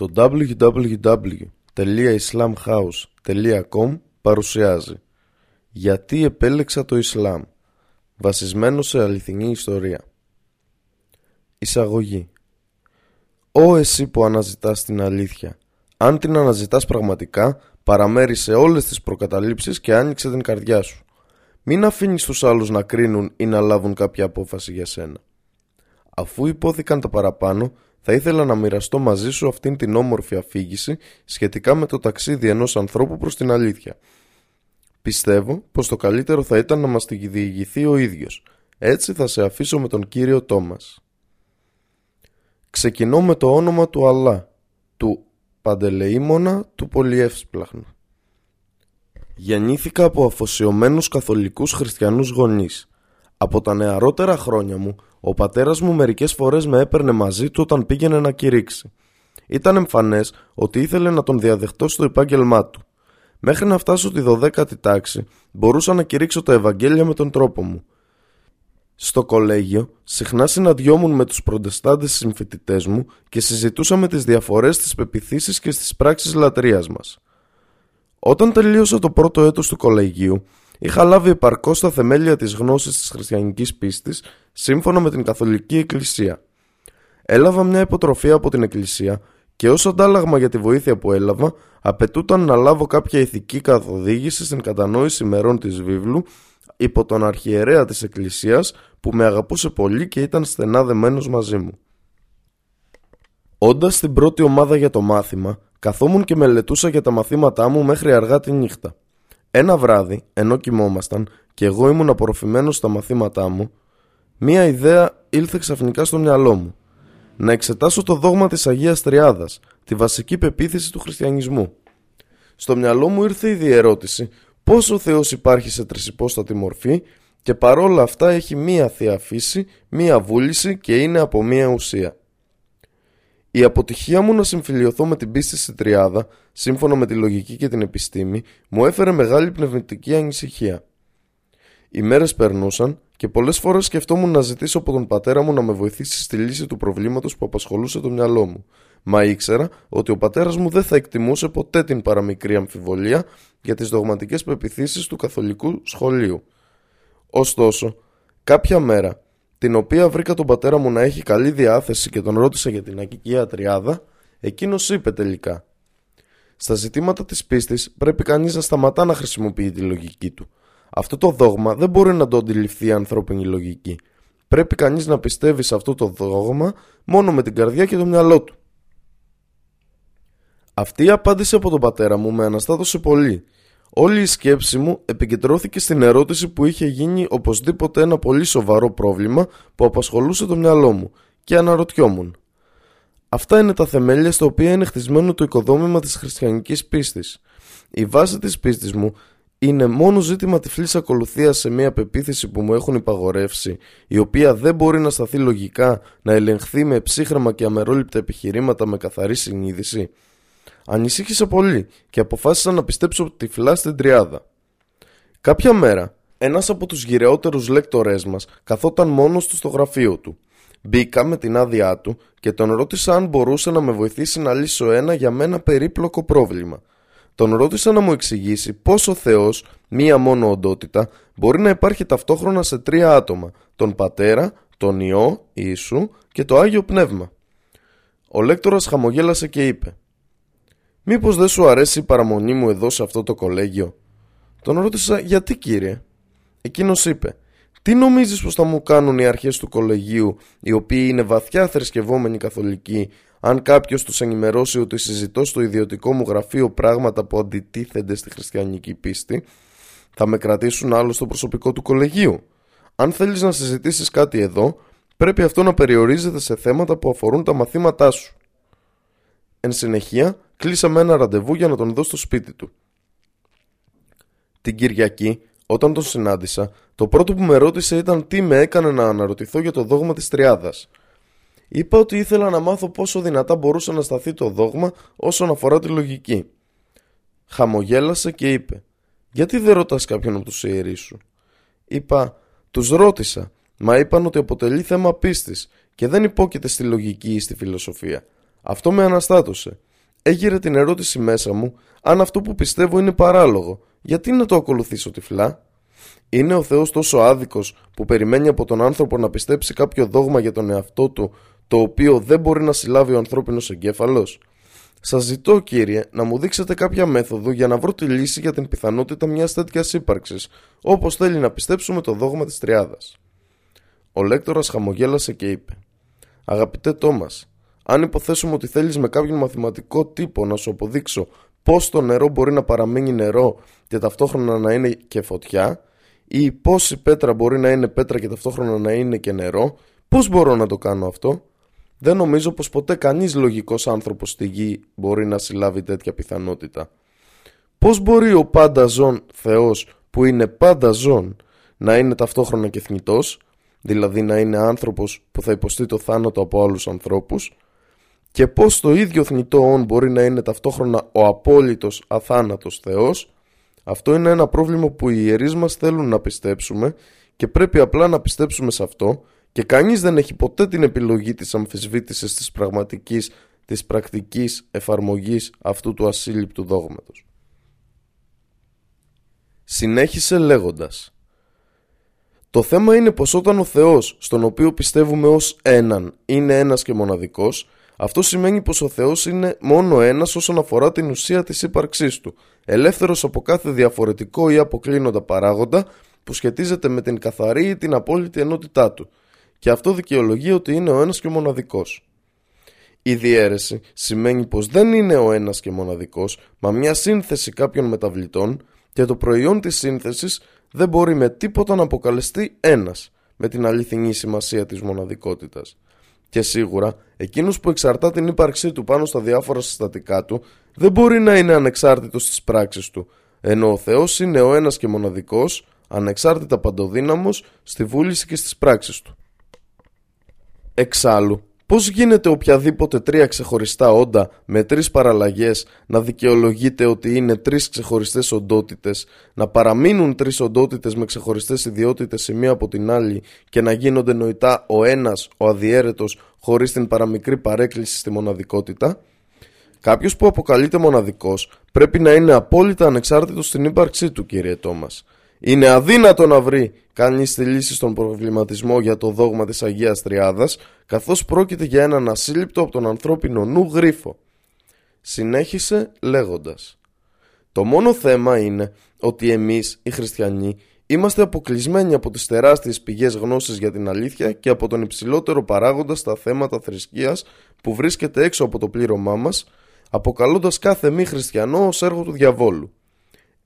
Το www.islamhouse.com παρουσιάζει «Γιατί επέλεξα το Ισλάμ» βασισμένο σε αληθινή ιστορία. Εισαγωγή Ω εσύ που αναζητάς την αλήθεια, αν την αναζητάς πραγματικά, παραμέρισε όλες τις προκαταλήψεις και άνοιξε την καρδιά σου. Μην αφήνεις τους άλλους να κρίνουν ή να λάβουν κάποια απόφαση για σένα. Αφού υπόθηκαν τα παραπάνω, θα ήθελα να μοιραστώ μαζί σου αυτήν την όμορφη αφήγηση σχετικά με το ταξίδι ενός ανθρώπου προς την αλήθεια. Πιστεύω πως το καλύτερο θα ήταν να μας τη διηγηθεί ο ίδιος. Έτσι θα σε αφήσω με τον Κύριο Τόμας. Ξεκινώ με το όνομα του Αλλά, του Παντελεήμονα του Πολυεύσπλαχνου. Γεννήθηκα από αφοσιωμένους καθολικούς χριστιανούς γονείς. Από τα νεαρότερα χρόνια μου, ο πατέρας μου μερικές φορές με έπαιρνε μαζί του όταν πήγαινε να κηρύξει. Ήταν εμφανές ότι ήθελε να τον διαδεχτώ στο επάγγελμά του. Μέχρι να φτάσω τη 12η τάξη, μπορούσα να κηρύξω τα Ευαγγέλια με τον τρόπο μου. Στο κολέγιο, συχνά συναντιόμουν με τους προτεστάντες συμφοιτητές μου και συζητούσαμε τις διαφορές στις πεπιθήσεις και στις πράξεις λατρείας μας. Όταν τελείωσα το πρώτο έτος του κολεγίου, είχα λάβει επαρκώς τα θεμέλια της γνώσης της χριστιανικής πίστης σύμφωνα με την Καθολική Εκκλησία. Έλαβα μια υποτροφία από την Εκκλησία και ως αντάλλαγμα για τη βοήθεια που έλαβα, απαιτούταν να λάβω κάποια ηθική καθοδήγηση στην κατανόηση μερών της βίβλου υπό τον αρχιερέα της Εκκλησίας που με αγαπούσε πολύ και ήταν στενά δεμένος μαζί μου. Όντας στην πρώτη ομάδα για το μάθημα, καθόμουν και μελετούσα για τα μαθήματά μου μέχρι αργά τη νύχτα. Ένα βράδυ, ενώ κοιμόμασταν και εγώ ήμουν απορροφημένος στα μαθήματά μου, μία ιδέα ήλθε ξαφνικά στο μυαλό μου. Να εξετάσω το δόγμα της Αγίας Τριάδας, τη βασική πεποίθηση του χριστιανισμού. Στο μυαλό μου ήρθε η διερώτηση πώς ο Θεός υπάρχει σε τρισυπόστατη μορφή και παρόλα αυτά έχει μία θεία φύση, μία βούληση και είναι από μία ουσία. Η αποτυχία μου να συμφιλειωθώ με την πίστη στη τριάδα, σύμφωνα με τη λογική και την επιστήμη, μου έφερε μεγάλη πνευματική ανησυχία. Οι μέρες περνούσαν και πολλές φορές σκεφτόμουν να ζητήσω από τον πατέρα μου να με βοηθήσει στη λύση του προβλήματος που απασχολούσε το μυαλό μου. Μα ήξερα ότι ο πατέρας μου δεν θα εκτιμούσε ποτέ την παραμικρή αμφιβολία για τις δογματικές πεπιθήσεις του καθολικού σχολείου. Ωστόσο, κάποια μέρα, την οποία βρήκα τον πατέρα μου να έχει καλή διάθεση και τον ρώτησα για την ακικία τριάδα, εκείνος είπε τελικά. Στα ζητήματα της πίστης πρέπει κανείς να σταματά να χρησιμοποιεί τη λογική του. Αυτό το δόγμα δεν μπορεί να το αντιληφθεί η ανθρώπινη λογική. Πρέπει κανείς να πιστεύει σε αυτό το δόγμα μόνο με την καρδιά και το μυαλό του. Αυτή η απάντηση από τον πατέρα μου με αναστάτωσε πολύ. Όλη η σκέψη μου επικεντρώθηκε στην ερώτηση που είχε γίνει οπωσδήποτε ένα πολύ σοβαρό πρόβλημα που απασχολούσε το μυαλό μου και αναρωτιόμουν. Αυτά είναι τα θεμέλια στα οποία είναι χτισμένο το οικοδόμημα της χριστιανικής πίστης. Η βάση της πίστης μου είναι μόνο ζήτημα τυφλής ακολουθίας σε μια πεποίθηση που μου έχουν υπαγορεύσει, η οποία δεν μπορεί να σταθεί λογικά να ελεγχθεί με ψύχρεμα και αμερόληπτα επιχειρήματα με καθαρή συνείδηση. Ανησύχησα πολύ και αποφάσισα να πιστέψω τυφλά στην τριάδα. Κάποια μέρα, ένας από τους γυρεότερους λέκτορές μας καθόταν μόνος του στο γραφείο του. Μπήκα με την άδειά του και τον ρώτησα αν μπορούσε να με βοηθήσει να λύσω ένα για μένα περίπλοκο πρόβλημα. Τον ρώτησα να μου εξηγήσει πώς ο Θεός, μία μόνο οντότητα, μπορεί να υπάρχει ταυτόχρονα σε τρία άτομα, τον Πατέρα, τον Υιό, Ιησού και το Άγιο Πνεύμα. Ο λέκτορας χαμογέλασε και είπε «Μήπως δεν σου αρέσει η παραμονή μου εδώ σε αυτό το κολέγιο» Τον ρώτησα «Γιατί κύριε» Εκείνος είπε «Τι νομίζεις πως θα μου κάνουν οι αρχές του κολεγίου οι οποίοι είναι βαθιά θρησκευόμενοι καθολικοί αν κάποιος τους ενημερώσει ότι συζητώ στο ιδιωτικό μου γραφείο πράγματα που αντιτίθενται στη χριστιανική πίστη, θα με κρατήσουν άλλο στο προσωπικό του κολεγίου; Αν θέλεις να συζητήσεις κάτι εδώ, πρέπει αυτό να περιορίζεται σε θέματα που αφορούν τα μαθήματά σου. Εν συνεχεία, κλείσαμε ένα ραντεβού για να τον δω στο σπίτι του. Την Κυριακή, όταν τον συνάντησα, το πρώτο που με ρώτησε ήταν τι με έκανε να αναρωτηθώ για το δόγμα της Τριάδας. Είπα ότι ήθελα να μάθω πόσο δυνατά μπορούσε να σταθεί το δόγμα όσον αφορά τη λογική. Χαμογέλασε και είπε «Γιατί δεν ρωτάς κάποιον από τους ιερείς σου» Είπα «Τους ρώτησα, μα είπαν ότι αποτελεί θέμα πίστης και δεν υπόκειται στη λογική ή στη φιλοσοφία. Αυτό με αναστάτωσε. Έγειρε την ερώτηση μέσα μου αν αυτό που πιστεύω είναι παράλογο. Γιατί να το ακολουθήσω τυφλά; Είναι ο Θεός τόσο άδικος που περιμένει από τον άνθρωπο να πιστέψει κάποιο δόγμα για τον εαυτό του το οποίο δεν μπορεί να συλλάβει ο ανθρώπινος εγκέφαλος; Σας ζητώ, κύριε, να μου δείξετε κάποια μέθοδο για να βρω τη λύση για την πιθανότητα μιας τέτοιας ύπαρξης, όπως θέλει να πιστέψουμε το δόγμα της Τριάδας. Ο λέκτορας χαμογέλασε και είπε: Αγαπητέ Τόμας, αν υποθέσουμε ότι θέλεις με κάποιον μαθηματικό τύπο να σου αποδείξω πώς το νερό μπορεί να παραμείνει νερό και ταυτόχρονα να είναι και φωτιά, ή πώς η πέτρα μπορεί να είναι πέτρα και ταυτόχρονα να είναι και νερό, πώς μπορώ να το κάνω αυτό; Δεν νομίζω πως ποτέ κανείς λογικός άνθρωπος στη γη μπορεί να συλλάβει τέτοια πιθανότητα. Πώς μπορεί ο πάντα ζών Θεός που είναι πάντα ζών να είναι ταυτόχρονα και θνητός, δηλαδή να είναι άνθρωπος που θα υποστεί το θάνατο από άλλους ανθρώπους, και πώς το ίδιο θνητό όν μπορεί να είναι ταυτόχρονα ο απόλυτος αθάνατος Θεός, αυτό είναι ένα πρόβλημα που οι ιερείς μας θέλουν να πιστέψουμε και πρέπει απλά να πιστέψουμε σε αυτό και κανείς δεν έχει ποτέ την επιλογή της αμφισβήτησης της πραγματικής, της πρακτικής εφαρμογής αυτού του ασύλληπτου δόγματος. Συνέχισε λέγοντας «Το θέμα είναι πως όταν ο Θεός, στον οποίο πιστεύουμε ως έναν, είναι ένας και μοναδικός, αυτό σημαίνει πως ο Θεός είναι μόνο ένας όσον αφορά την ουσία της ύπαρξής του, ελεύθερος από κάθε διαφορετικό ή αποκλίνοντα παράγοντα που σχετίζεται με την καθαρή ή την απόλυτη ενότητά του, και αυτό δικαιολογεί ότι είναι ο ένας και μοναδικός. Η διαίρεση σημαίνει πως δεν είναι ο ένας και μοναδικός, μα μια σύνθεση κάποιων μεταβλητών και το προϊόν της σύνθεσης δεν μπορεί με τίποτα να αποκαλεστεί ένας, με την αληθινή σημασία της μοναδικότητας. Και σίγουρα, εκείνος που εξαρτά την ύπαρξή του πάνω στα διάφορα συστατικά του, δεν μπορεί να είναι ανεξάρτητος στις πράξεις του, ενώ ο Θεός είναι ο ένας και μοναδικός, ανεξάρτητα παντοδύναμος, στη βούληση και στις πράξεις του. Εξάλλου, πώς γίνεται οποιαδήποτε τρία ξεχωριστά όντα με τρεις παραλλαγές να δικαιολογείται ότι είναι τρεις ξεχωριστές οντότητες, να παραμείνουν τρεις οντότητες με ξεχωριστές ιδιότητες η μία από την άλλη και να γίνονται νοητά ο ένας, ο αδιέρετος, χωρίς την παραμικρή παρέκκληση στη μοναδικότητα; Κάποιος που αποκαλείται μοναδικός πρέπει να είναι απόλυτα ανεξάρτητος στην ύπαρξή του, κύριε Τόμας. Είναι αδύνατο να βρει κανείς τη λύση στον προβληματισμό για το δόγμα της Αγίας Τριάδας, καθώς πρόκειται για έναν ασύλληπτο από τον ανθρώπινο νου γρίφο. Συνέχισε λέγοντας «Το μόνο θέμα είναι ότι εμείς οι χριστιανοί είμαστε αποκλεισμένοι από τις τεράστιες πηγές γνώσης για την αλήθεια και από τον υψηλότερο παράγοντα στα θέματα θρησκείας που βρίσκεται έξω από το πλήρωμά μας, αποκαλώντας κάθε μη χριστιανό ως έργο του διαβόλου.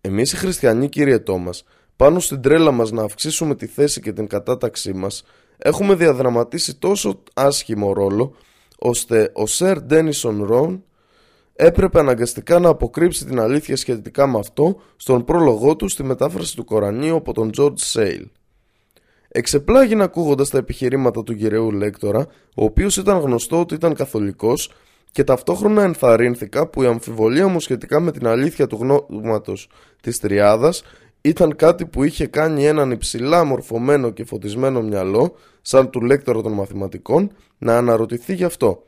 Εμείς οι χριστιανοί κύριε Τόμας πάνω στην τρέλα μας να αυξήσουμε τη θέση και την κατάταξή μας, έχουμε διαδραματίσει τόσο άσχημο ρόλο, ώστε ο Σερ Ντένισον Ρον έπρεπε αναγκαστικά να αποκρύψει την αλήθεια σχετικά με αυτό στον πρόλογό του στη μετάφραση του Κορανίου από τον George Σέιλ. Εξεπλάγει ακούγοντας τα επιχειρήματα του γυραιού λέκτορα, ο οποίος ήταν γνωστό ότι ήταν καθολικός και ταυτόχρονα ενθαρρύνθηκα που η αμφιβολία μου σχετικά με την αλήθεια του γνώματος της Τριάδας ήταν κάτι που είχε κάνει έναν υψηλά μορφωμένο και φωτισμένο μυαλό, σαν του λέκτορα των μαθηματικών, να αναρωτηθεί γι' αυτό.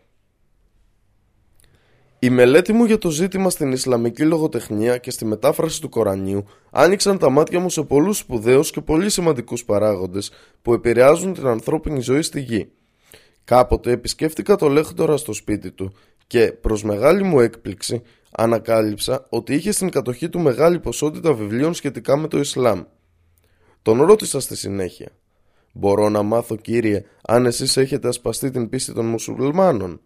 Η μελέτη μου για το ζήτημα στην Ισλαμική λογοτεχνία και στη μετάφραση του Κορανίου άνοιξαν τα μάτια μου σε πολλούς σπουδαίους και πολύ σημαντικούς παράγοντες που επηρεάζουν την ανθρώπινη ζωή στη γη. Κάποτε επισκέφτηκα το λέκτορα στο σπίτι του και προς μεγάλη μου έκπληξη ανακάλυψα ότι είχε στην κατοχή του μεγάλη ποσότητα βιβλίων σχετικά με το Ισλάμ. Τον ρώτησα στη συνέχεια. «Μπορώ να μάθω κύριε αν εσείς έχετε ασπαστεί την πίστη των μουσουλμάνων»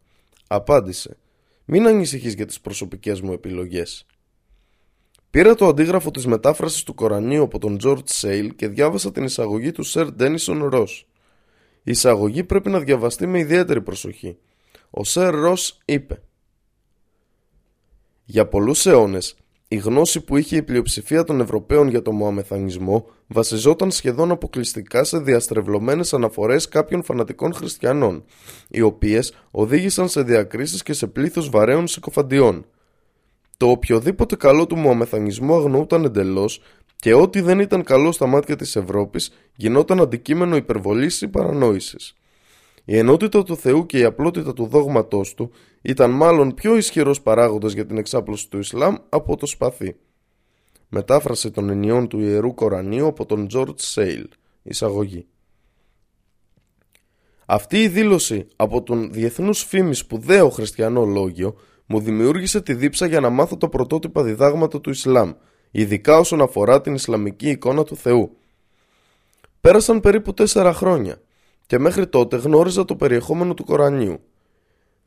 Απάντησε «Μην ανησυχείς για τις προσωπικές μου επιλογές». Πήρα το αντίγραφο της μετάφρασης του Κορανίου από τον George Σέιλ και διάβασα την εισαγωγή του Σερ Ντένισον Ρος. Η εισαγωγή πρέπει να διαβαστεί με ιδιαίτερη προσοχή. Ο Σερ Ρος είπε για πολλούς αιώνες, η γνώση που είχε η πλειοψηφία των Ευρωπαίων για τον Μωαμεθανισμό βασιζόταν σχεδόν αποκλειστικά σε διαστρεβλωμένες αναφορές κάποιων φανατικών χριστιανών, οι οποίες οδήγησαν σε διακρίσεις και σε πλήθος βαρέων συκοφαντιών. Το οποιοδήποτε καλό του Μωαμεθανισμού αγνοούταν εντελώς και ό,τι δεν ήταν καλό στα μάτια της Ευρώπης γινόταν αντικείμενο υπερβολής ή παρανόησης. Η ενότητα του Θεού και η απλότητα του δόγματός του ήταν μάλλον πιο ισχυρός παράγοντας για την εξάπλωση του Ισλάμ από το σπαθί. Μετάφραση των ενιών του Ιερού Κορανίου από τον George Σέιλ. Εισαγωγή. Αυτή η δήλωση από τον διεθνούς φήμης σπουδαίο χριστιανό λόγιο μου δημιούργησε τη δίψα για να μάθω τα πρωτότυπα διδάγματα του Ισλάμ, ειδικά όσον αφορά την Ισλαμική εικόνα του Θεού. Πέρασαν περίπου τέσσερα χρόνια και μέχρι τότε γνώριζα το περιεχόμενο του Κορανίου.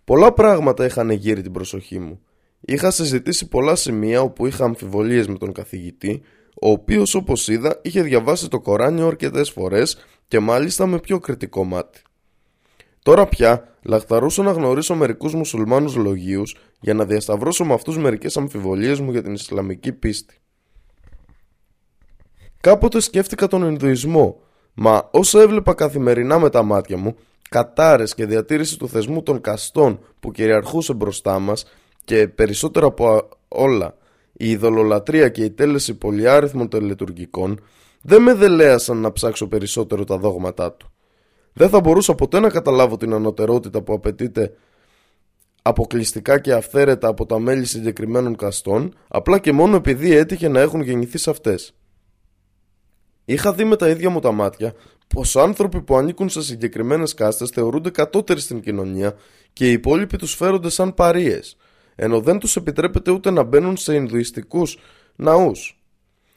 Πολλά πράγματα είχαν γύρει την προσοχή μου. Είχα συζητήσει πολλά σημεία όπου είχα αμφιβολίες με τον καθηγητή, ο οποίος όπως είδα είχε διαβάσει το Κοράνιο αρκετές φορές και μάλιστα με πιο κριτικό μάτι. Τώρα πια λαχταρούσα να γνωρίσω μερικούς μουσουλμάνους λογίους για να διασταυρώσω με αυτούς μερικές αμφιβολίες μου για την Ισλαμική πίστη. Κάποτε σκέφτηκα τον Ινδουισμό, μα όσα έβλεπα καθημερινά με τα μάτια μου, κατάρες και διατήρηση του θεσμού των καστών που κυριαρχούσε μπροστά μας και περισσότερο από όλα η ειδωλολατρεία και η τέλεση πολυάριθμων τελετουργικών δεν με δελέασαν να ψάξω περισσότερο τα δόγματά του. Δεν θα μπορούσα ποτέ να καταλάβω την ανωτερότητα που απαιτείται αποκλειστικά και αυθαίρετα από τα μέλη συγκεκριμένων καστών, απλά και μόνο επειδή έτυχε να έχουν γεννηθεί σε αυτές. Είχα δει με τα ίδια μου τα μάτια πως άνθρωποι που ανήκουν σε συγκεκριμένες κάστες θεωρούνται κατώτεροι στην κοινωνία και οι υπόλοιποι τους φέρονται σαν παρείες, ενώ δεν τους επιτρέπεται ούτε να μπαίνουν σε Ινδουιστικούς ναούς.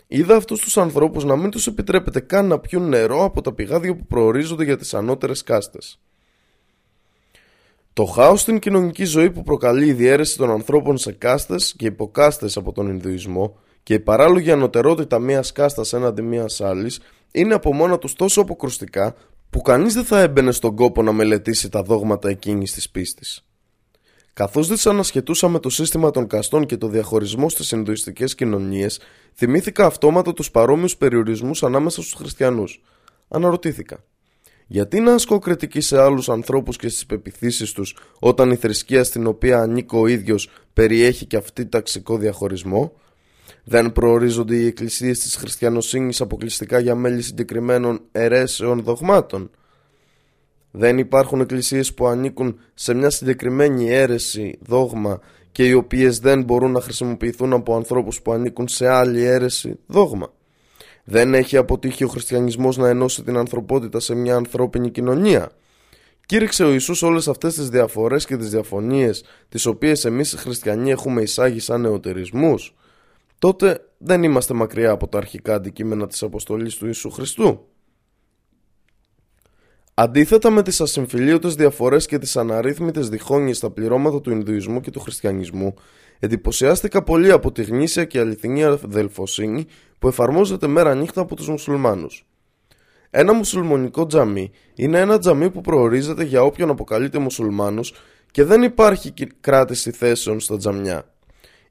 Είδα αυτούς τους ανθρώπους να μην τους επιτρέπεται καν να πιούν νερό από τα πηγάδια που προορίζονται για τις ανώτερες κάστες. Το χάος στην κοινωνική ζωή που προκαλεί η διαίρεση των ανθρώπων σε κάστες και υποκάστες από τον Ινδουισμό και η παράλογη ανωτερότητα μιας κάστας έναντι μιας άλλης είναι από μόνα τους τόσο αποκρουστικά που κανείς δεν θα έμπαινε στον κόπο να μελετήσει τα δόγματα εκείνης της πίστης. Καθώς δυσανασχετούσαμε το σύστημα των καστών και το διαχωρισμό στις Ινδουιστικές κοινωνίες, θυμήθηκα αυτόματα τους παρόμοιους περιορισμούς ανάμεσα στους χριστιανούς. Αναρωτήθηκα. Γιατί να ασκώ κριτική σε άλλους ανθρώπους και στις πεπιθήσεις τους, όταν η θρησκεία στην οποία ανήκω ο ίδιος περιέχει και αυτή ταξικό διαχωρισμό, δεν προορίζονται οι εκκλησίες της χριστιανοσύνης αποκλειστικά για μέλη συγκεκριμένων αιρέσεων δογμάτων. Δεν υπάρχουν εκκλησίες που ανήκουν σε μια συγκεκριμένη αίρεση, δόγμα και οι οποίες δεν μπορούν να χρησιμοποιηθούν από ανθρώπους που ανήκουν σε άλλη αίρεση, δόγμα. Δεν έχει αποτύχει ο χριστιανισμός να ενώσει την ανθρωπότητα σε μια ανθρώπινη κοινωνία. Κήρυξε ο Ιησούς όλες αυτές τις διαφορές και τις διαφωνίες τις οποίες εμείς οι χριστιανοί έχουμε εισάγει σαν νεωτερισμούς τότε δεν είμαστε μακριά από τα αρχικά αντικείμενα της αποστολής του Ιησού Χριστού. Αντίθετα με τις ασυμφιλίωτες διαφορές και τις αναρρύθμιτες διχόνοιες στα πληρώματα του Ινδουισμού και του Χριστιανισμού, εντυπωσιάστηκα πολύ από τη γνήσια και αληθινή αδελφοσύνη που εφαρμόζεται μέρα νύχτα από τους μουσουλμάνους. Ένα μουσουλμονικό τζαμί είναι ένα τζαμί που προορίζεται για όποιον αποκαλείται μουσουλμάνους και δεν υπάρχει κράτηση θέσεων στα τζαμιά.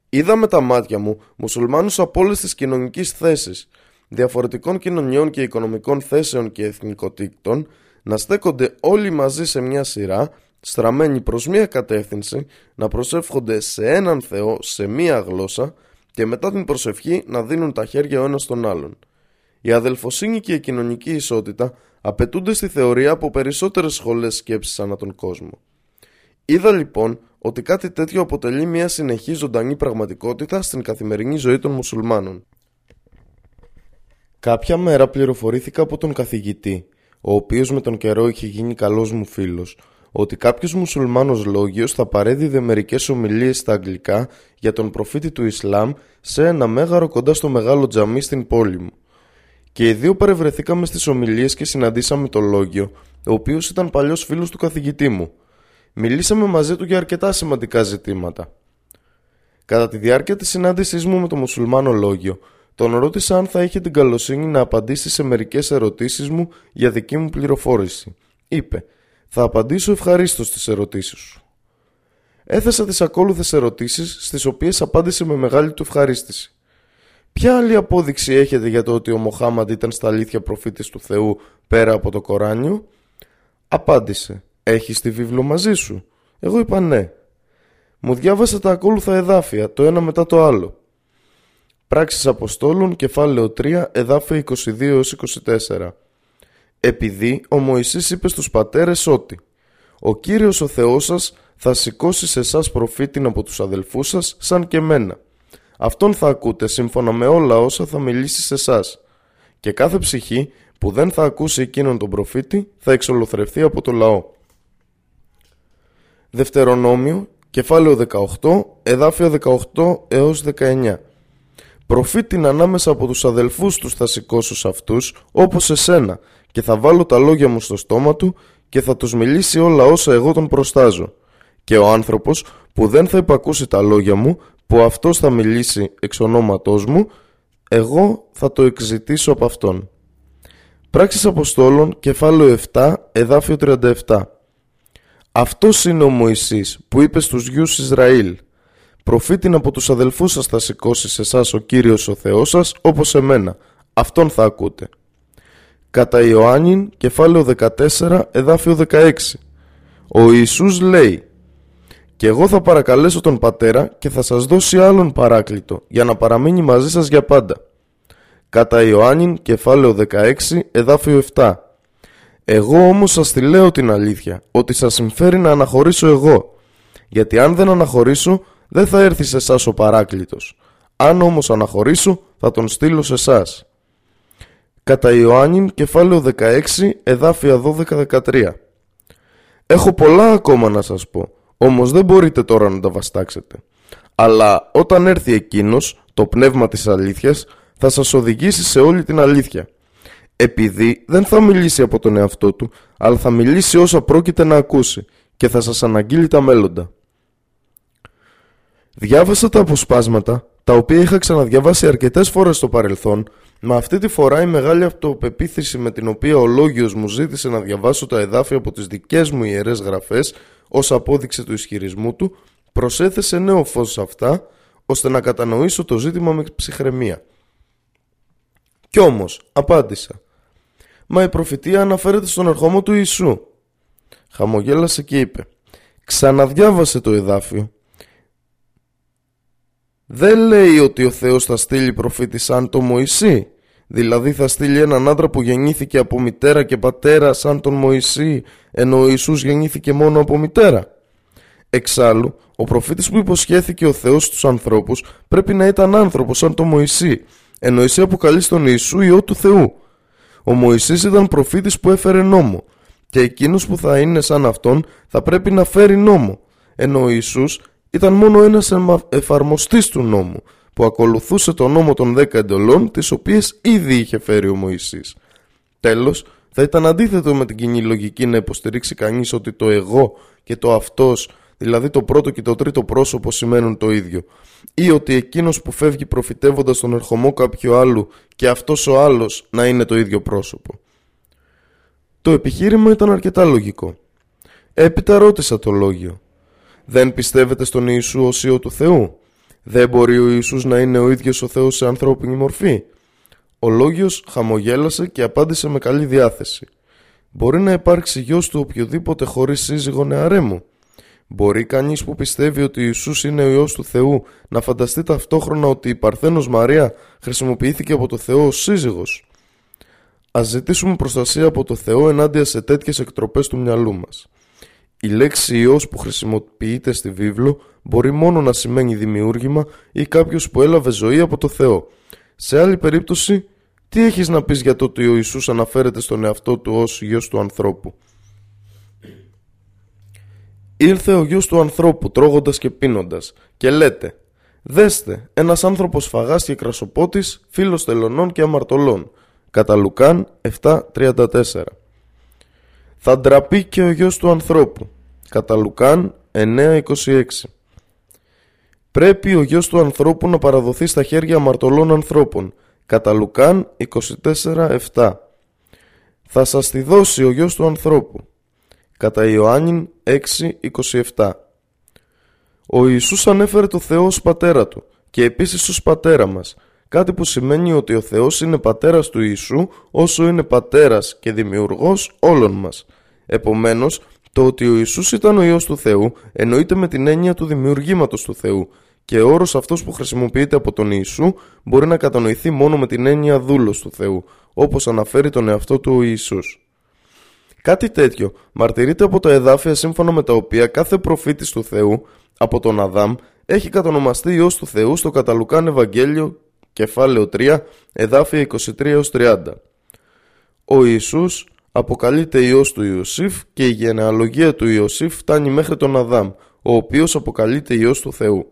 Είδα με τα μάτια μου μουσουλμάνους από όλες τις κοινωνικέ θέσεις, διαφορετικών κοινωνιών και οικονομικών θέσεων και εθνικοτήτων να στέκονται όλοι μαζί σε μια σειρά, στραμμένοι προς μια κατεύθυνση, να προσεύχονται σε έναν Θεό, σε μια γλώσσα και μετά την προσευχή να δίνουν τα χέρια ο ένας στον άλλον. Η αδελφοσύνη και η κοινωνική ισότητα απαιτούνται στη θεωρία από περισσότερες σχολές σκέψης ανά τον κόσμο. Είδα λοιπόν ότι κάτι τέτοιο αποτελεί μια συνεχή ζωντανή πραγματικότητα στην καθημερινή ζωή των μουσουλμάνων. Κάποια μέρα πληροφορήθηκα από τον καθηγητή, ο οποίος με τον καιρό είχε γίνει καλός μου φίλος, ότι κάποιος μουσουλμάνος λόγιος θα παρέδιδε μερικές ομιλίες στα αγγλικά για τον προφήτη του Ισλάμ σε ένα μέγαρο κοντά στο μεγάλο τζαμί στην πόλη μου. Και οι δύο παρευρεθήκαμε στις ομιλίες και συναντήσαμε τον Λόγιο, ο οποίος ήταν παλιός φίλος του καθηγητή μου. Μιλήσαμε μαζί του για αρκετά σημαντικά ζητήματα. Κατά τη διάρκεια της συνάντησής μου με το μουσουλμάνο Λόγιο, τον ρώτησα αν θα είχε την καλοσύνη να απαντήσει σε μερικές ερωτήσεις μου για δική μου πληροφόρηση. Είπε «Θα απαντήσω ευχαρίστως στις ερωτήσεις σου». Έθεσα τις ακόλουθες ερωτήσεις στις οποίες απάντησε με μεγάλη του ευχαρίστηση. Ποια άλλη απόδειξη έχετε για το ότι ο Μοχάμαντ ήταν στα αλήθεια προφήτης του Θεού πέρα από το Κοράνιο; Απάντησε «Έχεις τη βίβλο μαζί σου» Εγώ είπα ναι. Μου διάβασε τα ακόλουθα εδάφια, το ένα μετά το άλλο. Πράξεις Αποστόλων, κεφάλαιο 3, εδάφια 22-24. Επειδή ο Μωυσής είπε στους πατέρες ότι Ο Κύριος ο Θεός σας θα σηκώσει σε εσάς προφήτην από τους αδελφούς σας σαν και μένα. Αυτόν θα ακούτε σύμφωνα με όλα όσα θα μιλήσει σε εσάς. Και κάθε ψυχή που δεν θα ακούσει εκείνον τον προφήτη θα εξολοθρευτεί από το λαό. Δευτερονόμιο, κεφάλαιο 18, εδάφιο 18 έως 19. Προφήτην ανάμεσα από τους αδελφούς τους θα σηκώσω αυτούς, όπως εσένα, και θα βάλω τα λόγια μου στο στόμα του και θα τους μιλήσει όλα όσα εγώ τον προστάζω. Και ο άνθρωπος που δεν θα υπακούσει τα λόγια μου, που αυτός θα μιλήσει εξ ονόματός μου, εγώ θα το εξητήσω από αυτόν. Πράξεις Αποστόλων, κεφάλαιο 7, εδάφιο 37. Αυτός είναι ο Μωυσής που είπε στους γιους Ισραήλ «Προφήτην από τους αδελφούς σας θα σηκώσεις σε εσάς ο Κύριος ο Θεός σας όπως εμένα. Αυτόν θα ακούτε». Κατά Ιωάννην, κεφάλαιο 14, εδάφιο 16. Ο Ιησούς λέει «Και εγώ θα παρακαλέσω τον Πατέρα και θα σας δώσει άλλον παράκλητο για να παραμείνει μαζί σας για πάντα». Κατά Ιωάννην, κεφάλαιο 16, εδάφιο 7. Εγώ όμως σας τη λέω την αλήθεια, ότι σας συμφέρει να αναχωρήσω εγώ. Γιατί αν δεν αναχωρήσω, δεν θα έρθει σε εσάς ο παράκλητος. Αν όμως αναχωρήσω, θα τον στείλω σε εσάς. Κατά Ιωάννην, κεφάλαιο 16, εδάφια 12-13. Έχω πολλά ακόμα να σας πω, όμως δεν μπορείτε τώρα να τα βαστάξετε. Αλλά όταν έρθει εκείνος, το πνεύμα της αλήθειας, θα σας οδηγήσει σε όλη την αλήθεια. Επειδή δεν θα μιλήσει από τον εαυτό του, αλλά θα μιλήσει όσα πρόκειται να ακούσει και θα σας αναγγείλει τα μέλλοντα. Διάβασα τα αποσπάσματα, τα οποία είχα ξαναδιαβάσει αρκετές φορές στο παρελθόν, με αυτή τη φορά η μεγάλη αυτοπεποίθηση με την οποία ο Λόγιος μου ζήτησε να διαβάσω τα εδάφια από τις δικές μου ιερές γραφές, ως απόδειξη του ισχυρισμού του, προσέθεσε νέο φως σε αυτά, ώστε να κατανοήσω το ζήτημα με ψυχραιμία. Κι όμως, απάντησα. Μα η προφητεία αναφέρεται στον ερχόμο του Ιησού. Χαμογέλασε και είπε. Ξαναδιάβασε το εδάφιο. Δεν λέει ότι ο Θεός θα στείλει προφήτη σαν το Μωυσή. Δηλαδή θα στείλει έναν άντρα που γεννήθηκε από μητέρα και πατέρα σαν τον Μωυσή, ενώ ο Ιησούς γεννήθηκε μόνο από μητέρα. Εξάλλου, ο προφήτης που υποσχέθηκε ο Θεός στους ανθρώπους πρέπει να ήταν άνθρωπος σαν τον Μωυσή, ενώ εσύ αποκαλείς τον Ιησού Υιό του Θεού. Ο Μωυσής ήταν προφήτης που έφερε νόμο και εκείνος που θα είναι σαν αυτόν θα πρέπει να φέρει νόμο, ενώ ο Ιησούς ήταν μόνο ένας εφαρμοστής του νόμου που ακολουθούσε τον νόμο των δέκα εντολών τις οποίες ήδη είχε φέρει ο Μωυσής. Τέλος, θα ήταν αντίθετο με την κοινή λογική να υποστηρίξει κανείς ότι το εγώ και το αυτός δηλαδή το πρώτο και το τρίτο πρόσωπο σημαίνουν το ίδιο, ή ότι εκείνος που φεύγει προφητεύοντας τον ερχομό κάποιου άλλου και αυτός ο άλλος να είναι το ίδιο πρόσωπο. Το επιχείρημα ήταν αρκετά λογικό. Έπειτα ρώτησα το λόγιο. Δεν πιστεύετε στον Ιησού ως Υιό του Θεού; Δεν μπορεί ο Ιησούς να είναι ο ίδιος ο Θεός σε ανθρώπινη μορφή; Ο Λόγιος χαμογέλασε και απάντησε με καλή διάθεση. Μπορεί να υπάρξει γιος του οποιοδήποτε χωρίς σύζυγο νεαρέμου. Μπορεί κανείς που πιστεύει ότι ο Ιησούς είναι ο Υιός του Θεού να φανταστεί ταυτόχρονα ότι η Παρθένος Μαρία χρησιμοποιήθηκε από το Θεό ως σύζυγος; Ας ζητήσουμε προστασία από το Θεό ενάντια σε τέτοιες εκτροπές του μυαλού μας. Η λέξη Υιός που χρησιμοποιείται στη βίβλο μπορεί μόνο να σημαίνει δημιούργημα ή κάποιος που έλαβε ζωή από το Θεό. Σε άλλη περίπτωση, τι έχεις να πεις για το ότι ο Ιησούς αναφέρεται στον εαυτό του ως Υιός του ανθρώπου; Ήρθε ο γιος του ανθρώπου τρώγοντας και πίνοντας και λέτε «Δέστε, ένας άνθρωπος φαγάς και κρασοπότης, φίλος τελωνών και αμαρτωλών». Κατά Λουκάν 7.34 Θα ντραπεί και ο γιος του ανθρώπου. Κατά Λουκάν 9.26 Πρέπει ο γιος του ανθρώπου να παραδοθεί στα χέρια αμαρτωλών ανθρώπων. Κατά Λουκάν 24.7 Θα σας τη δώσει ο γιος του ανθρώπου κατά Ιωάννην 6.27 Ο Ιησούς ανέφερε το Θεό ως πατέρα του και επίσης ως πατέρα μας, κάτι που σημαίνει ότι ο Θεός είναι πατέρας του Ιησού όσο είναι πατέρας και δημιουργός όλων μας. Επομένως, το ότι ο Ιησούς ήταν ο Υιός του Θεού εννοείται με την έννοια του δημιουργήματος του Θεού και ο όρος αυτός που χρησιμοποιείται από τον Ιησού μπορεί να κατανοηθεί μόνο με την έννοια δούλος του Θεού, όπως αναφέρει τον εαυτό του ο Ιησούς. Κάτι τέτοιο μαρτυρείται από τα εδάφια σύμφωνα με τα οποία κάθε προφήτης του Θεού από τον Αδάμ έχει κατονομαστεί Υιός του Θεού στο Καταλουκάν Ευαγγέλιο κεφάλαιο 3 εδάφια 23 30. Ο Ιησούς αποκαλείται Υιός του Ιωσήφ και η γενεαλογία του Ιωσήφ φτάνει μέχρι τον Αδάμ, ο οποίος αποκαλείται Υιός του Θεού.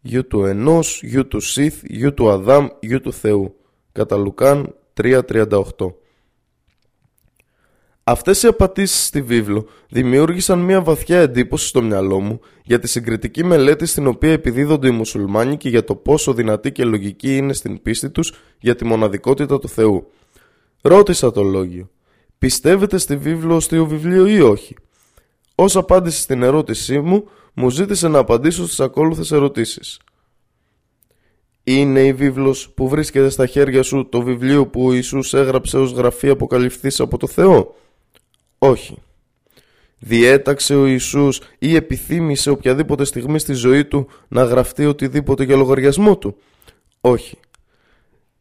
Γιου του ενός, γιου του Σιθ, γιου του Αδάμ, γιου του Θεού. Κατά Λουκάν 3.38 Αυτές οι απατήσεις στη βίβλο δημιούργησαν μια βαθιά εντύπωση στο μυαλό μου για τη συγκριτική μελέτη στην οποία επιδίδονται οι μουσουλμάνοι και για το πόσο δυνατή και λογική είναι στην πίστη τους για τη μοναδικότητα του Θεού. Ρώτησα το λόγιο. Πιστεύετε στη βίβλο ως βιβλίο ή όχι; Ως απάντηση στην ερώτησή μου, μου ζήτησε να απαντήσω στις ακόλουθες ερωτήσεις. Είναι η βίβλος που βρίσκεται στα χέρια σου το βιβλίο που ο Ιησούς έγραψε ως γραφή αποκαλυφθής από το Θεό; Όχι. Διέταξε ο Ιησούς ή επιθύμησε οποιαδήποτε στιγμή στη ζωή του να γραφτεί οτιδήποτε για λογαριασμό του. Όχι.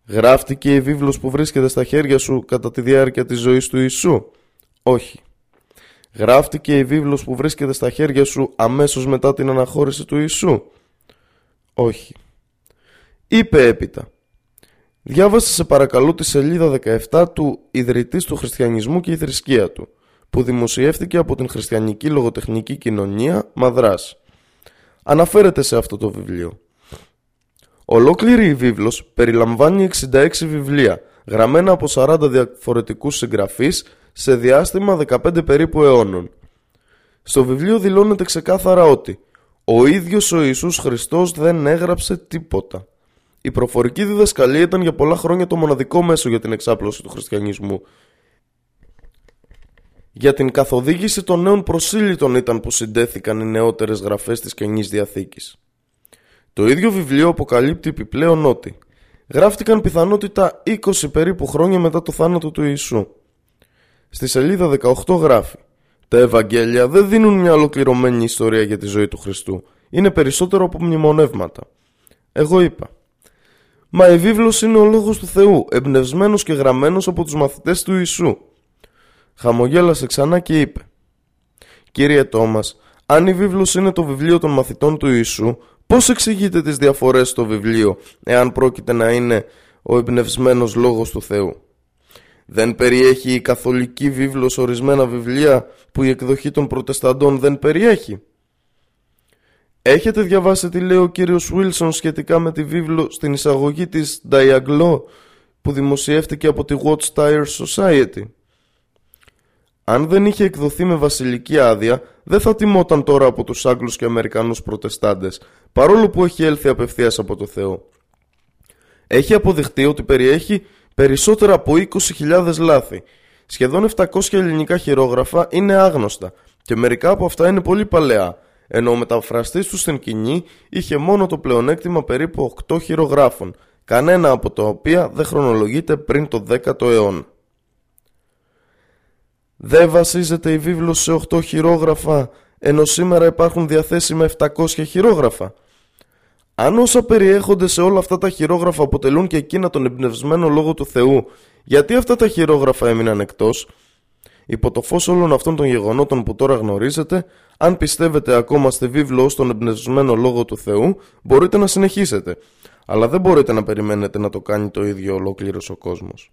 Γράφτηκε η βίβλος που βρίσκεται στα χέρια σου κατά τη διάρκεια της ζωής του Ιησού. Όχι. Γράφτηκε η βίβλος που βρίσκεται στα χέρια σου αμέσως μετά την αναχώρηση του Ιησού. Όχι. Είπε έπειτα. Διάβασε σε παρακαλώ τη σελίδα 17 του Ιδρυτής του Χριστιανισμού και η θρησκεία του, που δημοσιεύτηκε από την Χριστιανική Λογοτεχνική Κοινωνία Μαδράς. Αναφέρεται σε αυτό το βιβλίο. Ολόκληρη η βίβλος περιλαμβάνει 66 βιβλία, γραμμένα από 40 διαφορετικούς συγγραφείς σε διάστημα 15 περίπου αιώνων. Στο βιβλίο δηλώνεται ξεκάθαρα ότι ο ίδιος ο Ιησούς Χριστός δεν έγραψε τίποτα. Η προφορική διδασκαλία ήταν για πολλά χρόνια το μοναδικό μέσο για την εξάπλωση του χριστιανισμού. Για την καθοδήγηση των νέων προσήλυτων ήταν που συντέθηκαν οι νεότερες γραφές της Καινής Διαθήκης. Το ίδιο βιβλίο αποκαλύπτει επιπλέον ότι γράφτηκαν πιθανότητα 20 περίπου χρόνια μετά το θάνατο του Ιησού. Στη σελίδα 18 γράφει «Τα Ευαγγέλια δεν δίνουν μια ολοκληρωμένη ιστορία για τη ζωή του Χριστού. Είναι περισσότερο από μνημονεύματα». Εγώ είπα «Μα η βίβλος είναι ο λόγος του Θεού, εμπνευσμένος και γραμμένος από τους μαθητές του Ιησού». Χαμογέλασε ξανά και είπε «Κύριε Τόμας, αν η βίβλος είναι το βιβλίο των μαθητών του Ιησού, πώς εξηγείτε τις διαφορές στο βιβλίο, εάν πρόκειται να είναι ο εμπνευσμένος λόγος του Θεού». Δεν περιέχει η καθολική βίβλος ορισμένα βιβλία που η εκδοχή των προτεσταντών δεν περιέχει; Έχετε διαβάσει τι λέει ο κύριος Βίλσον σχετικά με τη βίβλο στην εισαγωγή της Diaglo που δημοσιεύτηκε από τη Watchtower Society; Αν δεν είχε εκδοθεί με βασιλική άδεια, δεν θα τιμόταν τώρα από τους Άγγλους και Αμερικανούς προτεστάντες, παρόλο που έχει έλθει απευθείας από το Θεό. Έχει αποδειχτεί ότι περιέχει Περισσότερα από 20.000 λάθη. Σχεδόν 700 ελληνικά χειρόγραφα είναι άγνωστα και μερικά από αυτά είναι πολύ παλαιά, ενώ ο μεταφραστής του στην κοινή είχε μόνο το πλεονέκτημα περίπου 8 χειρογράφων, κανένα από τα οποία δεν χρονολογείται πριν το 10ο αιώνα. Δεν βασίζεται η βίβλος σε 8 χειρόγραφα, ενώ σήμερα υπάρχουν διαθέσιμα 700 χειρόγραφα. Αν όσα περιέχονται σε όλα αυτά τα χειρόγραφα αποτελούν και εκείνα τον εμπνευσμένο λόγο του Θεού, γιατί αυτά τα χειρόγραφα έμειναν εκτός, υπό το φως όλων αυτών των γεγονότων που τώρα γνωρίζετε, αν πιστεύετε ακόμα στη βίβλο ως τον εμπνευσμένο λόγο του Θεού, μπορείτε να συνεχίσετε, αλλά δεν μπορείτε να περιμένετε να το κάνει το ίδιο ολόκληρος ο κόσμος.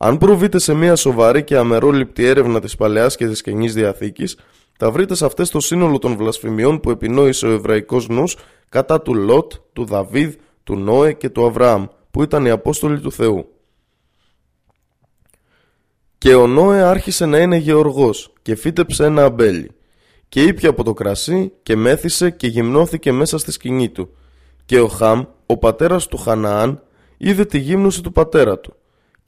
Αν προβείτε σε μια σοβαρή και αμερόληπτη έρευνα της Παλαιάς και της Καινής Διαθήκης, θα βρείτε σε αυτές το σύνολο των βλασφημιών που επινόησε ο εβραϊκός νους κατά του Λότ, του Δαβίδ, του Νόε και του Αβραάμ, που ήταν οι Απόστολοι του Θεού. Και ο Νόε άρχισε να είναι γεωργός και φύτεψε ένα αμπέλι. Και ήπια από το κρασί και μέθησε και γυμνώθηκε μέσα στη σκηνή του. Και ο Χαμ, ο πατέρας του Χαναάν, είδε τη γύμνωση του πατέρα του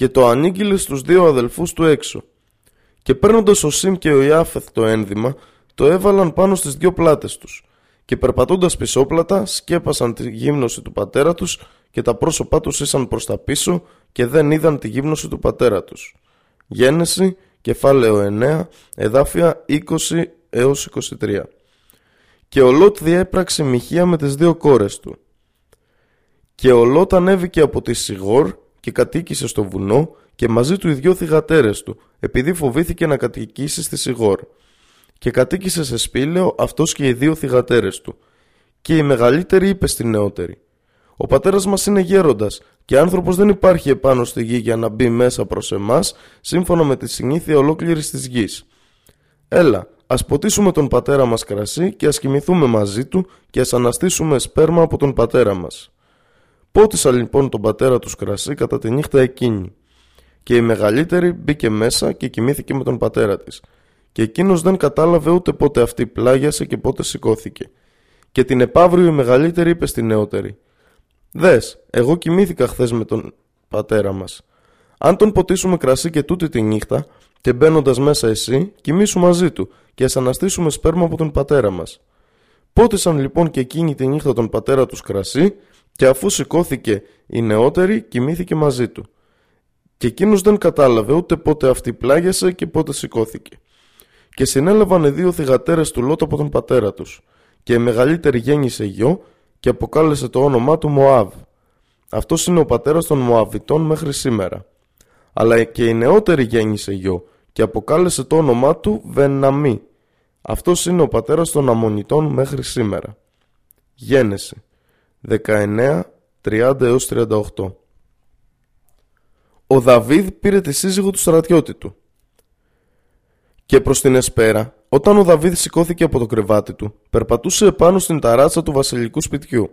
και το ανήγγειλε στους δύο αδελφούς του έξω. Και παίρνοντας ο Σιμ και ο Ιάφεθ το ένδυμα, το έβαλαν πάνω στις δύο πλάτες τους και περπατώντας πισόπλατα σκέπασαν τη γύμνωση του πατέρα τους και τα πρόσωπά τους ήσαν προς τα πίσω και δεν είδαν τη γύμνωση του πατέρα τους. Γένεση, κεφάλαιο 9, εδάφια 20 έως 23. Και ο Λότ διέπραξε μοιχεία με τις δύο κόρες του. Και ο Λότ ανέβηκε από τη Σιγόρ και κατοίκησε στο βουνό και μαζί του οι δυο θυγατέρες του, επειδή φοβήθηκε να κατοικήσει στη Σιγόρ. Και κατοίκησε σε σπήλαιο αυτός και οι δύο θυγατέρες του. Και η μεγαλύτερη είπε στην νεότερη «Ο πατέρας μας είναι γέροντας και άνθρωπος δεν υπάρχει επάνω στη γη για να μπει μέσα προς εμάς σύμφωνα με τη συνήθεια ολόκληρης της γης. Έλα, ας ποτίσουμε τον πατέρα μας κρασί και ας κοιμηθούμε μαζί του και ας αναστήσουμε σπέρμα από τον πατέρα μας». Πότισαν λοιπόν τον πατέρα τους κρασί κατά τη νύχτα εκείνη. Και η μεγαλύτερη μπήκε μέσα και κοιμήθηκε με τον πατέρα της. Και εκείνος δεν κατάλαβε ούτε πότε αυτή πλάγιασε και πότε σηκώθηκε. Και την επαύριο η μεγαλύτερη είπε στη νεότερη. Δες, εγώ κοιμήθηκα χθες με τον πατέρα μας. Αν τον ποτίσουμε κρασί και τούτη τη νύχτα, και μπαίνοντας μέσα εσύ, κοιμήσου μαζί του και ας αναστήσουμε σπέρμα από τον πατέρα μας. Πότισαν λοιπόν και εκείνη τη νύχτα τον πατέρα τους κρασί και αφού σηκώθηκε η νεότερη, κοιμήθηκε μαζί του. Και εκείνος δεν κατάλαβε ούτε πότε αυτή πλάγιασε και πότε σηκώθηκε. Και συνέλαβαν δύο θυγατέρες του Λότ από τον πατέρα τους. Και η μεγαλύτερη γέννησε γιο και αποκάλεσε το όνομά του Μωάβ. Αυτός είναι ο πατέρας των Μωαβιτών μέχρι σήμερα. Αλλά και η νεότερη γέννησε γιο και αποκάλεσε το όνομά του Βεναμή. Αυτός είναι ο πατέρας των Αμονιτών μέχρι σήμερα. Γένεση 19, 30 έως 38 Ο Δαβίδ πήρε τη σύζυγο του στρατιώτη του. Και προς την Εσπέρα, όταν ο Δαβίδ σηκώθηκε από το κρεβάτι του, περπατούσε επάνω στην ταράτσα του βασιλικού σπιτιού.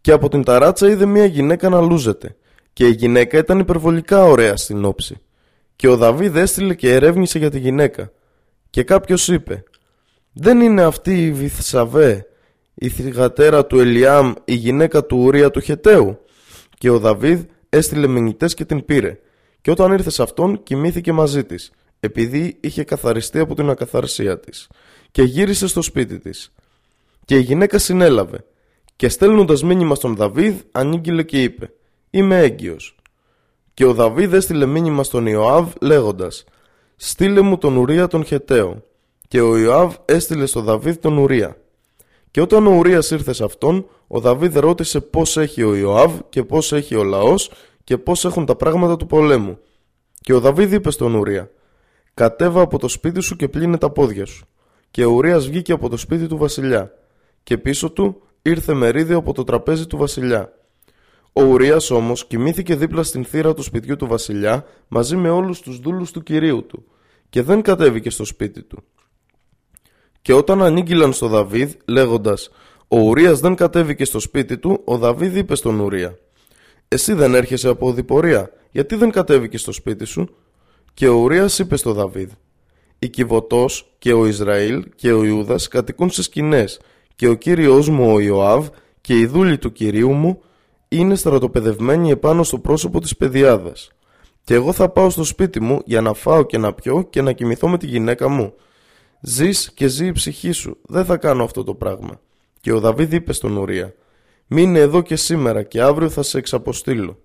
Και από την ταράτσα είδε μια γυναίκα να λούζεται. Και η γυναίκα ήταν υπερβολικά ωραία στην όψη. Και ο Δαβίδ έστειλε και ερεύνησε για τη γυναίκα. Και κάποιος είπε «Δεν είναι αυτή η Βυθσαβέ, η θυγατέρα του Ελιάμ, η γυναίκα του Ουρία του Χεταίου. Και ο Δαβίδ έστειλε μηνυτές και την πήρε. Και όταν ήρθε σε αυτόν, κοιμήθηκε μαζί της, επειδή είχε καθαριστεί από την ακαθαρσία της. Και γύρισε στο σπίτι της. Και η γυναίκα συνέλαβε. Και στέλνοντας μήνυμα στον Δαβίδ, ανήγγειλε και είπε: Είμαι έγκυος. Και ο Δαβίδ έστειλε μήνυμα στον Ιωάβ, λέγοντας: Στείλε μου τον Ουρία τον Χεταίο. Και ο Ιωάβ έστειλε στον Δαβίδ τον Ουρία. Και όταν ο Ουρίας ήρθε σε αυτόν, ο Δαβίδ ρώτησε πώς έχει ο Ιωάβ και πώς έχει ο λαός και πώς έχουν τα πράγματα του πολέμου. Και ο Δαβίδ είπε στον Ουρία «Κατέβα από το σπίτι σου και πλύνε τα πόδια σου». Και ο Ουρίας βγήκε από το σπίτι του βασιλιά και πίσω του ήρθε μερίδιο από το τραπέζι του βασιλιά. Ο Ουρίας όμως κοιμήθηκε δίπλα στην θύρα του σπιτιού του βασιλιά μαζί με όλους τους δούλους του κυρίου του και δεν κατέβηκε στο σπίτι του. Και όταν ανήγγυλαν στο Δαβίδ, λέγοντας: Ο Ουρίας δεν κατέβηκε στο σπίτι του, ο Δαβίδ είπε στον Ουρία: Εσύ δεν έρχεσαι από οδηπορία, γιατί δεν κατέβηκε στο σπίτι σου. Και ο Ουρίας είπε στο Δαβίδ: Η Κιβωτός και ο Ισραήλ και ο Ιούδας κατοικούν σε σκηνές, και ο κύριος μου ο Ιωάβ και οι δούλοι του κυρίου μου είναι στρατοπεδευμένοι επάνω στο πρόσωπο της παιδιάδας. Και εγώ θα πάω στο σπίτι μου για να φάω και να πιω και να κοιμηθώ με τη γυναίκα μου Ζεις και ζει η ψυχή σου. Δεν θα κάνω αυτό το πράγμα. Και ο Δαβίδ είπε στον Ουρία Μείνε εδώ και σήμερα και αύριο θα σε εξαποστείλω.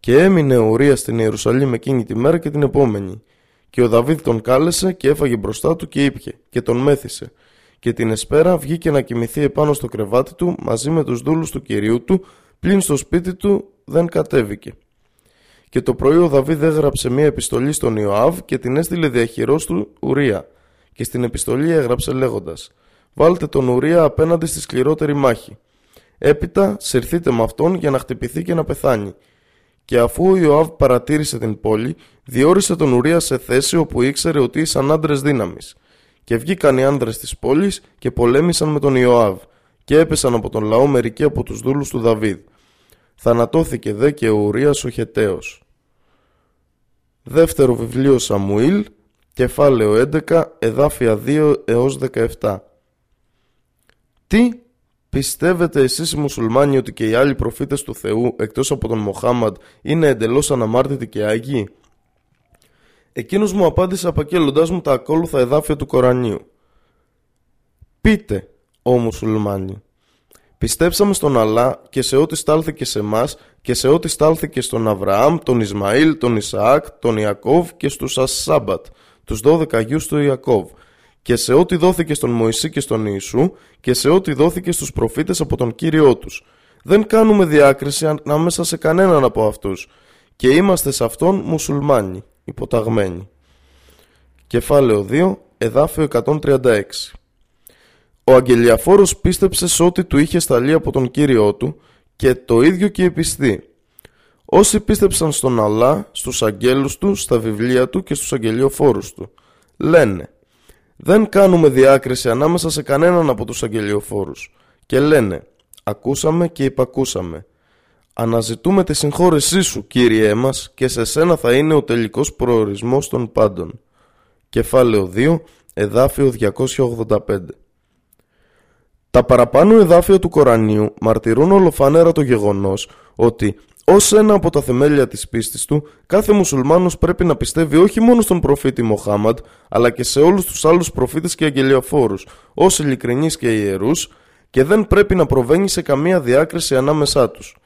Και έμεινε ο Ουρίας στην Ιερουσαλήμ εκείνη τη μέρα και την επόμενη. Και ο Δαβίδ τον κάλεσε και έφαγε μπροστά του και ήπια και τον μέθησε. Και την εσπέρα βγήκε να κοιμηθεί επάνω στο κρεβάτι του μαζί με τους δούλους του κυρίου του, πλην στο σπίτι του δεν κατέβηκε. Και το πρωί ο Δαβίδ έγραψε μία επιστολή στον Ιωάβ και την έστειλε διαχειρός του Ουρία και στην επιστολή έγραψε λέγοντας «Βάλτε τον Ουρία απέναντι στη σκληρότερη μάχη. Έπειτα συρθείτε με αυτόν για να χτυπηθεί και να πεθάνει». Και αφού ο Ιωάβ παρατήρησε την πόλη, διόρισε τον Ουρία σε θέση όπου ήξερε ότι ήσαν άντρες δύναμης. Και βγήκαν οι άντρε της πόλης και πολέμησαν με τον Ιωάβ, και έπεσαν από τον λαό μερικοί από τους δούλους του Δαβίδ. Θανατώθηκε δε και ο Ουρίας ο Χεταίος. Δεύτερο βιβλίο Σαμουήλ, Κεφάλαιο 11, εδάφια 2 έως 17 Τι πιστεύετε εσείς οι μουσουλμάνοι ότι και οι άλλοι προφήτες του Θεού εκτός από τον Μοχάμαντ είναι εντελώς αναμάρτητοι και άγιοι; Εκείνος μου απάντησε απαγγέλλοντάς μου τα ακόλουθα εδάφια του Κορανίου. Πείτε, ο μουσουλμάνοι Πιστέψαμε στον Αλλά και σε ό,τι στάλθηκε σε εμάς και σε ό,τι στάλθηκε στον Αβραάμ, τον Ισμαήλ, τον Ισαάκ, τον Ιακώβ και στους Ασσάμπατ τους 12 Αγίους του Ιακώβ και σε ό,τι δόθηκε στον Μωυσή και στον Ιησού και σε ό,τι δόθηκε στους προφήτες από τον Κύριό τους. Δεν κάνουμε διάκριση ανάμεσα σε κανέναν από αυτούς και είμαστε σε αυτόν μουσουλμάνοι, υποταγμένοι. Κεφάλαιο 2, εδάφιο 136 Ο Αγγελιαφόρος πίστεψε σε ό,τι του είχε σταλεί από τον Κύριό του και το ίδιο και η πιστή. Όσοι πίστεψαν στον Αλλά, στους αγγέλους του, στα βιβλία του και στους αγγελιοφόρους του. Λένε δεν κάνουμε διάκριση ανάμεσα σε κανέναν από τους αγγελιοφόρους και λένε «Ακούσαμε και υπακούσαμε». Αναζητούμε τη συγχώρεσή σου, Κύριέ μας, και σε σένα θα είναι ο τελικός προορισμός των πάντων. Κεφάλαιο 2, εδάφιο 285 Τα παραπάνω εδάφια του Κορανίου μαρτυρούν ολοφανέρα το γεγονός ότι ως ένα από τα θεμέλια της πίστης του, κάθε μουσουλμάνος πρέπει να πιστεύει όχι μόνο στον προφήτη Μοχάμαντ, αλλά και σε όλους τους άλλους προφήτες και αγγελιοφόρους, ως ειλικρινείς και ιερούς, και δεν πρέπει να προβαίνει σε καμία διάκριση ανάμεσά τους.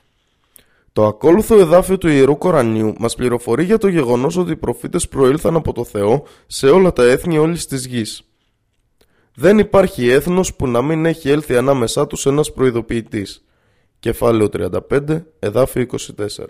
Το ακόλουθο εδάφιο του Ιερού Κορανίου μας πληροφορεί για το γεγονός ότι οι προφήτες προήλθαν από το Θεό σε όλα τα έθνη όλης της γης. Δεν υπάρχει έθνος που να μην έχει έλθει ανάμεσά τους ένας προειδοποιητής. Κεφάλαιο 35, εδάφιο 24.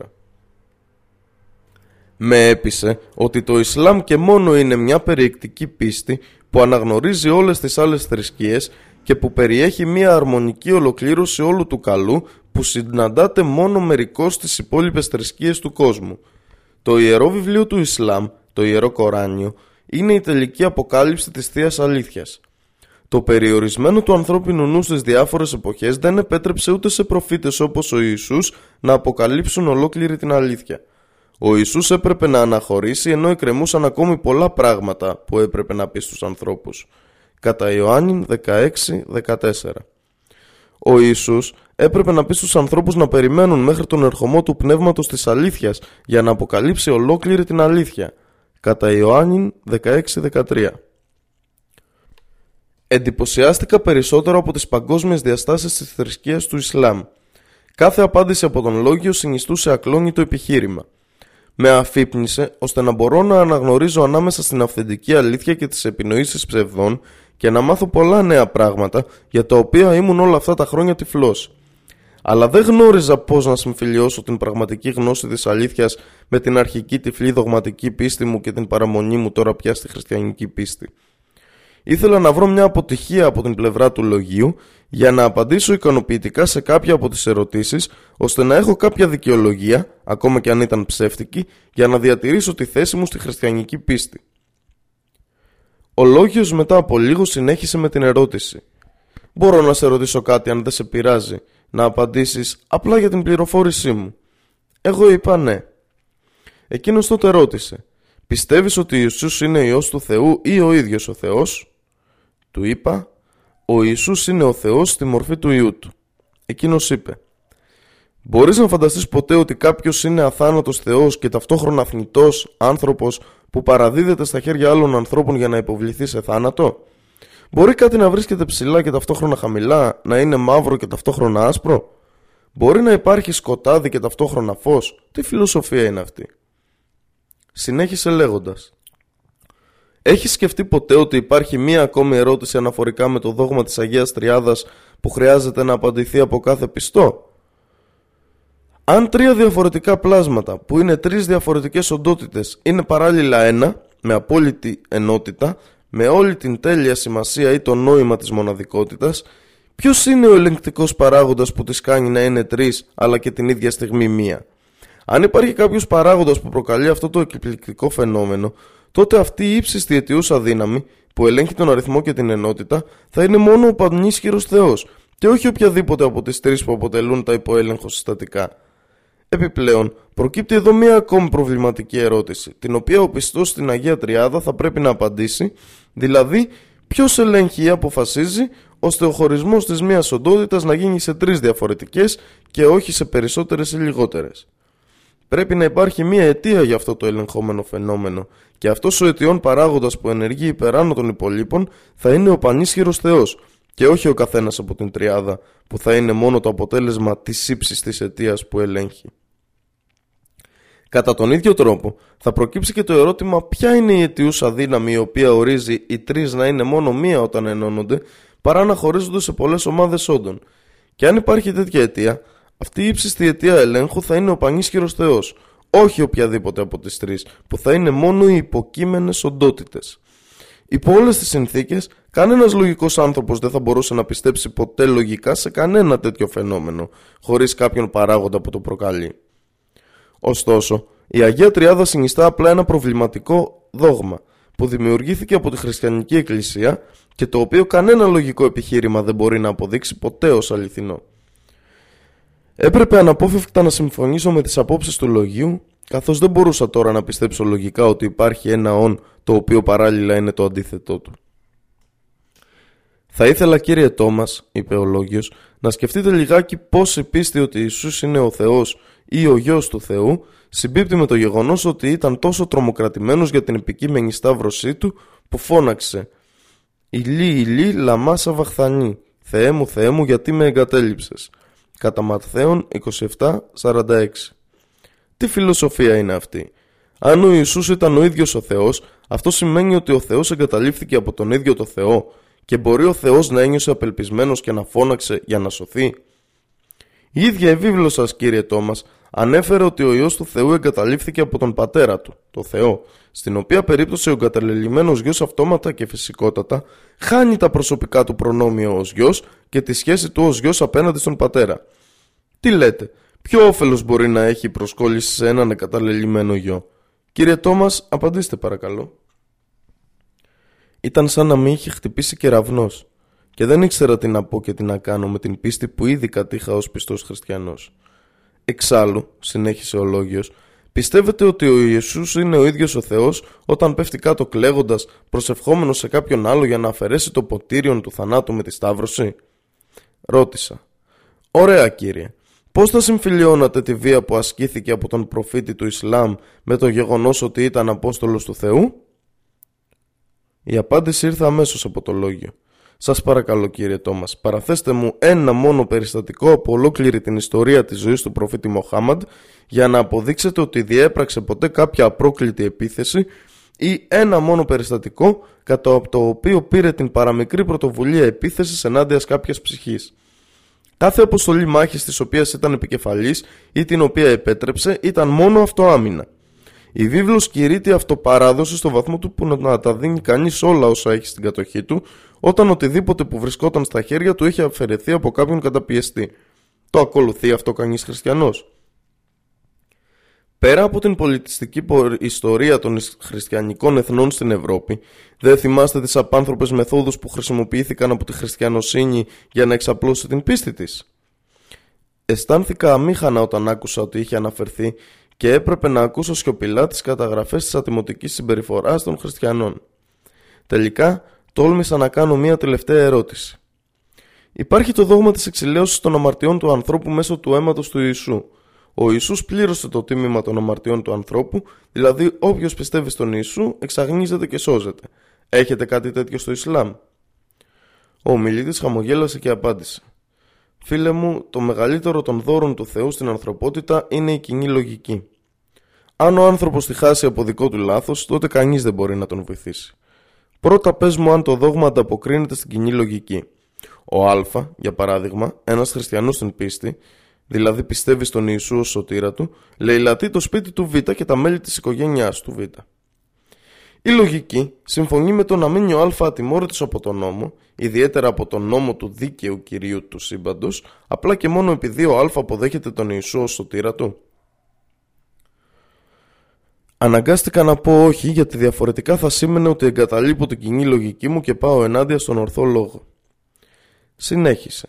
Με έπεισε ότι το Ισλάμ και μόνο είναι μια περιεκτική πίστη που αναγνωρίζει όλες τις άλλες θρησκείες και που περιέχει μια αρμονική ολοκλήρωση όλου του καλού που συναντάται μόνο μερικώς στις υπόλοιπες θρησκείες του κόσμου. Το Ιερό Βιβλίο του Ισλάμ, το Ιερό Κοράνιο, είναι η τελική αποκάλυψη της Θείας Αλήθειας. Το περιορισμένο του ανθρώπινου νου στις διάφορες εποχές δεν επέτρεψε ούτε σε προφήτες όπως ο Ιησούς να αποκαλύψουν ολόκληρη την αλήθεια. Ο Ιησούς έπρεπε να αναχωρήσει ενώ εκκρεμούσαν ακόμη πολλά πράγματα που έπρεπε να πει στους ανθρώπους. Κατά Ιωάννη 16-14 Ο Ιησούς έπρεπε να πει στους ανθρώπους να περιμένουν μέχρι τον ερχομό του πνεύματος της αλήθειας για να αποκαλύψει ολόκληρη την αλήθεια. Κατά Ιωάννη 16-13 Εντυπωσιάστηκα περισσότερο από τις παγκόσμιες διαστάσεις της θρησκείας του Ισλάμ. Κάθε απάντηση από τον Λόγιο συνιστούσε ακλόνητο επιχείρημα. Με αφύπνισε ώστε να μπορώ να αναγνωρίζω ανάμεσα στην αυθεντική αλήθεια και τις επινοήσεις ψευδών και να μάθω πολλά νέα πράγματα για τα οποία ήμουν όλα αυτά τα χρόνια τυφλός. Αλλά δεν γνώριζα πώς να συμφιλιώσω την πραγματική γνώση της αλήθειας με την αρχική τυφλή δογματική πίστη μου και την παραμονή μου τώρα πια στη χριστιανική πίστη. Ήθελα να βρω μια αποτυχία από την πλευρά του λογίου για να απαντήσω ικανοποιητικά σε κάποια από τις ερωτήσεις ώστε να έχω κάποια δικαιολογία, ακόμα και αν ήταν ψεύτικη, για να διατηρήσω τη θέση μου στη χριστιανική πίστη. Ο Λόγιος μετά από λίγο συνέχισε με την ερώτηση. Μπορώ να σε ρωτήσω κάτι αν δεν σε πειράζει, να απαντήσεις απλά για την πληροφόρησή μου; Εγώ είπα ναι. Εκείνος τότε ρώτησε. Πιστεύεις ότι ο Ιησούς είναι Υιός του Θεού ή ο ίδιος ο Θεός; Του είπα, ο Ιησούς είναι ο Θεός στη μορφή του Υιού Του. Εκείνος είπε, Μπορείς να φανταστείς ποτέ ότι κάποιος είναι αθάνατος Θεός και ταυτόχρονα θνητός άνθρωπος που παραδίδεται στα χέρια άλλων ανθρώπων για να υποβληθεί σε θάνατο; Μπορεί κάτι να βρίσκεται ψηλά και ταυτόχρονα χαμηλά, να είναι μαύρο και ταυτόχρονα άσπρο; Μπορεί να υπάρχει σκοτάδι και ταυτόχρονα φως; Τι φιλοσοφία είναι αυτή; Συνέχισε λέγοντας έχεις σκεφτεί ποτέ ότι υπάρχει μία ακόμη ερώτηση αναφορικά με το δόγμα της Αγίας Τριάδας που χρειάζεται να απαντηθεί από κάθε πιστό; Αν τρία διαφορετικά πλάσματα που είναι τρεις διαφορετικές οντότητες είναι παράλληλα ένα, με απόλυτη ενότητα, με όλη την τέλεια σημασία ή το νόημα της μοναδικότητας, ποιος είναι ο ελεγκτικός παράγοντας που τις κάνει να είναι τρεις αλλά και την ίδια στιγμή μία; Αν υπάρχει κάποιος παράγοντας που προκαλεί αυτό το εκπληκτικό φαινόμενο, τότε αυτή η ύψιστη αιτιούσα δύναμη που ελέγχει τον αριθμό και την ενότητα θα είναι μόνο ο πανίσχυρος Θεός και όχι οποιαδήποτε από τις τρεις που αποτελούν τα υποέλεγχο συστατικά. Επιπλέον, προκύπτει εδώ μία ακόμη προβληματική ερώτηση, την οποία ο πιστός στην Αγία Τριάδα θα πρέπει να απαντήσει, δηλαδή ποιος ελέγχει ή αποφασίζει ώστε ο χωρισμός της μίας οντότητας να γίνει σε τρεις διαφορετικές και όχι σε περισσότερες ή λιγότερες. Πρέπει να υπάρχει μία αιτία για αυτό το ελεγχόμενο φαινόμενο και αυτός ο αιτιών παράγοντας που ενεργεί υπεράνω των υπολείπων θα είναι ο πανίσχυρος Θεός και όχι ο καθένας από την τριάδα που θα είναι μόνο το αποτέλεσμα της ύψης της αιτίας που ελέγχει. Κατά τον ίδιο τρόπο θα προκύψει και το ερώτημα ποια είναι η αιτιούσα δύναμη η οποία ορίζει οι τρεις να είναι μόνο μία όταν ενώνονται παρά να χωρίζονται σε πολλές ομάδες όντων. Και αν υπάρχει τέτοια αιτία, αυτή η ύψιστη αιτία ελέγχου θα είναι ο πανίσχυρος Θεός, όχι οποιαδήποτε από τις τρεις, που θα είναι μόνο οι υποκείμενες οντότητες. Υπό όλες τις συνθήκες, κανένας λογικός άνθρωπος δεν θα μπορούσε να πιστέψει ποτέ λογικά σε κανένα τέτοιο φαινόμενο, χωρίς κάποιον παράγοντα που το προκαλεί. Ωστόσο, η Αγία Τριάδα συνιστά απλά ένα προβληματικό δόγμα, που δημιουργήθηκε από τη Χριστιανική Εκκλησία και το οποίο κανένα λογικό επιχείρημα δεν μπορεί να αποδείξει ποτέ ως αληθινό. Έπρεπε αναπόφευκτα να συμφωνήσω με τις απόψεις του λογίου, καθώς δεν μπορούσα τώρα να πιστέψω λογικά ότι υπάρχει ένα «ον» το οποίο παράλληλα είναι το αντίθετό του. Θα ήθελα κύριε Τόμας, είπε ο Λόγιος, να σκεφτείτε λιγάκι πώς η πίστη ότι Ιησούς είναι ο Θεός ή ο Γιος του Θεού συμπίπτει με το γεγονός ότι ήταν τόσο τρομοκρατημένος για την επικείμενη σταύρωσή του που φώναξε «Ηλί, ηλί, λαμάσα βαχθανή, Θεέ μου, Θεέ μου, γιατί με εγκατέλειψες» κατά Ματθαίον 27-46. Τι φιλοσοφία είναι αυτή; Αν ο Ιησούς ήταν ο ίδιος ο Θεός, αυτό σημαίνει ότι ο Θεός εγκαταλείφθηκε από τον ίδιο το Θεό και μπορεί ο Θεός να ένιωσε απελπισμένος και να φώναξε για να σωθεί; Η ίδια η βίβλος σας κύριε Τόμας ανέφερε ότι ο Υιός του Θεού εγκαταλείφθηκε από τον πατέρα του, το Θεό, στην οποία περίπτωση ο εγκαταλελειμμένος γιος αυτόματα και φυσικότατα χάνει τα προσωπικά του προνόμια ως γιος και τη σχέση του ως γιος απέναντι στον πατέρα. Τι λέτε, ποιο όφελος μπορεί να έχει η προσκόλληση σε έναν εγκαταλελειμμένο γιο; Κύριε Τόμας, απαντήστε παρακαλώ. Ήταν σαν να με είχε χτυπήσει κεραυνός και δεν ήξερα τι να πω και τι να κάνω με την πίστη που ήδη κατήχα ως πιστός χριστιανός. Εξάλλου, συνέχισε ο Λόγιος, πιστεύετε ότι ο Ιησούς είναι ο ίδιος ο Θεός όταν πέφτει κάτω κλαίγοντας, προσευχόμενος σε κάποιον άλλο για να αφαιρέσει το ποτήριον του θανάτου με τη σταύρωση; Ρώτησα. Ωραία κύριε. Πώς θα συμφιλιώνατε τη βία που ασκήθηκε από τον προφήτη του Ισλάμ με το γεγονός ότι ήταν Απόστολος του Θεού; Η απάντηση ήρθε αμέσως από το λόγιο. Σας παρακαλώ κύριε Τόμας, παραθέστε μου ένα μόνο περιστατικό από ολόκληρη την ιστορία της ζωής του προφήτη Μοχάμαντ για να αποδείξετε ότι διέπραξε ποτέ κάποια απρόκλητη επίθεση ή ένα μόνο περιστατικό κατά το οποίο πήρε την παραμικρή πρωτοβουλία επίθεσης ενάντια κάποιας ψυχής. Κάθε αποστολή μάχης της οποίας ήταν επικεφαλής ή την οποία επέτρεψε ήταν μόνο αυτοάμυνα. Η βίβλος κηρύττει αυτοπαράδοση στο βαθμό του που να τα δίνει κανείς όλα όσα έχει στην κατοχή του όταν οτιδήποτε που βρισκόταν στα χέρια του είχε αφαιρεθεί από κάποιον καταπιεστή. Το ακολουθεί αυτό κανείς χριστιανός. Πέρα από την πολιτιστική ιστορία των χριστιανικών εθνών στην Ευρώπη, δεν θυμάστε τις απάνθρωπες μεθόδους που χρησιμοποιήθηκαν από τη χριστιανοσύνη για να εξαπλώσει την πίστη της; Αισθάνθηκα αμήχανα όταν άκουσα ότι είχε αναφερθεί και έπρεπε να ακούσω σιωπηλά τις καταγραφές της ατιμωτικής συμπεριφοράς των χριστιανών. Τελικά, τόλμησα να κάνω μία τελευταία ερώτηση. Υπάρχει το δόγμα της εξηλαίωσης των αμαρτιών του ανθρώπου μέσω του αίματος του Ιησού. Ο Ιησούς πλήρωσε το τίμημα των αμαρτιών του ανθρώπου, δηλαδή όποιος πιστεύει στον Ιησού εξαγνίζεται και σώζεται. Έχετε κάτι τέτοιο στο Ισλάμ; Ο ομιλητής χαμογέλασε και απάντησε. Φίλε μου, το μεγαλύτερο των δώρων του Θεού στην ανθρωπότητα είναι η κοινή λογική. Αν ο άνθρωπος τη χάσει από δικό του λάθος, τότε κανείς δεν μπορεί να τον βοηθήσει. Πρώτα πες μου αν το δόγμα ανταποκρίνεται στην κοινή λογική. Ο Α, για παράδειγμα, ένας χριστιανός στην πίστη, δηλαδή πιστεύει στον Ιησού ως σωτήρα του, λαιλατεί το σπίτι του Β και τα μέλη της οικογένειάς του Β. Η λογική συμφωνεί με το να μείνει ο Α ατιμόρυτος από τον νόμο, ιδιαίτερα από τον νόμο του δίκαιου κυρίου του σύμπαντος, απλά και μόνο επειδή ο Α αποδέχεται τον Ιησού ως σωτήρα του. Αναγκάστηκα να πω όχι γιατί διαφορετικά θα σήμαινε ότι εγκαταλείπω την κοινή λογική μου και πάω ενάντια στον ορθό λόγο. Συνέχισε.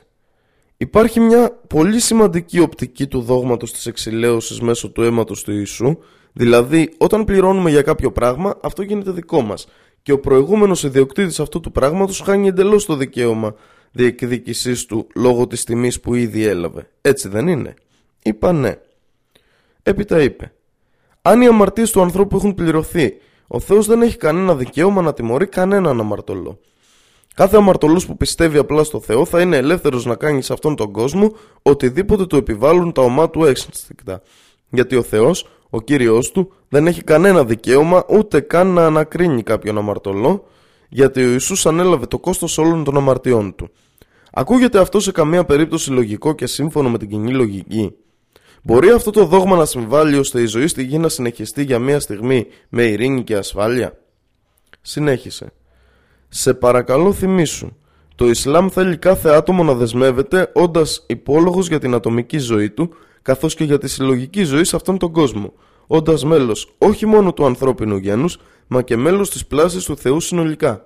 Υπάρχει μια πολύ σημαντική οπτική του δόγματος της εξηλαίωσης μέσω του αίματος του Ιησού Δηλαδή, όταν πληρώνουμε για κάποιο πράγμα, αυτό γίνεται δικό μας. Και ο προηγούμενος ιδιοκτήτης αυτού του πράγματος χάνει εντελώς το δικαίωμα διεκδίκησής του λόγω της τιμής που ήδη έλαβε. Έτσι δεν είναι; Είπα ναι. Έπειτα είπε. Αν οι αμαρτίες του ανθρώπου έχουν πληρωθεί, ο Θεός δεν έχει κανένα δικαίωμα να τιμωρεί κανέναν αμαρτωλό. Κάθε αμαρτωλός που πιστεύει απλά στο Θεό θα είναι ελεύθερος να κάνει σε αυτόν τον κόσμο οτιδήποτε του επιβάλλουν τα ομά του έξινστικτα. Γιατί ο Θεός ο κύριος του δεν έχει κανένα δικαίωμα ούτε καν να ανακρίνει κάποιον αμαρτωλό γιατί ο Ιησούς ανέλαβε το κόστος όλων των αμαρτιών του. Ακούγεται αυτό σε καμία περίπτωση λογικό και σύμφωνο με την κοινή λογική. Μπορεί αυτό το δόγμα να συμβάλλει ώστε η ζωή στη γη να συνεχιστεί για μία στιγμή με ειρήνη και ασφάλεια; Συνέχισε. Σε παρακαλώ θυμήσου. Το Ισλάμ θέλει κάθε άτομο να δεσμεύεται όντας υπόλογος για την ατομική ζωή του καθώς και για τη συλλογική ζωή σε αυτόν τον κόσμο, όντας μέλος όχι μόνο του ανθρώπινου γένους, μα και μέλος της πλάσης του Θεού συνολικά.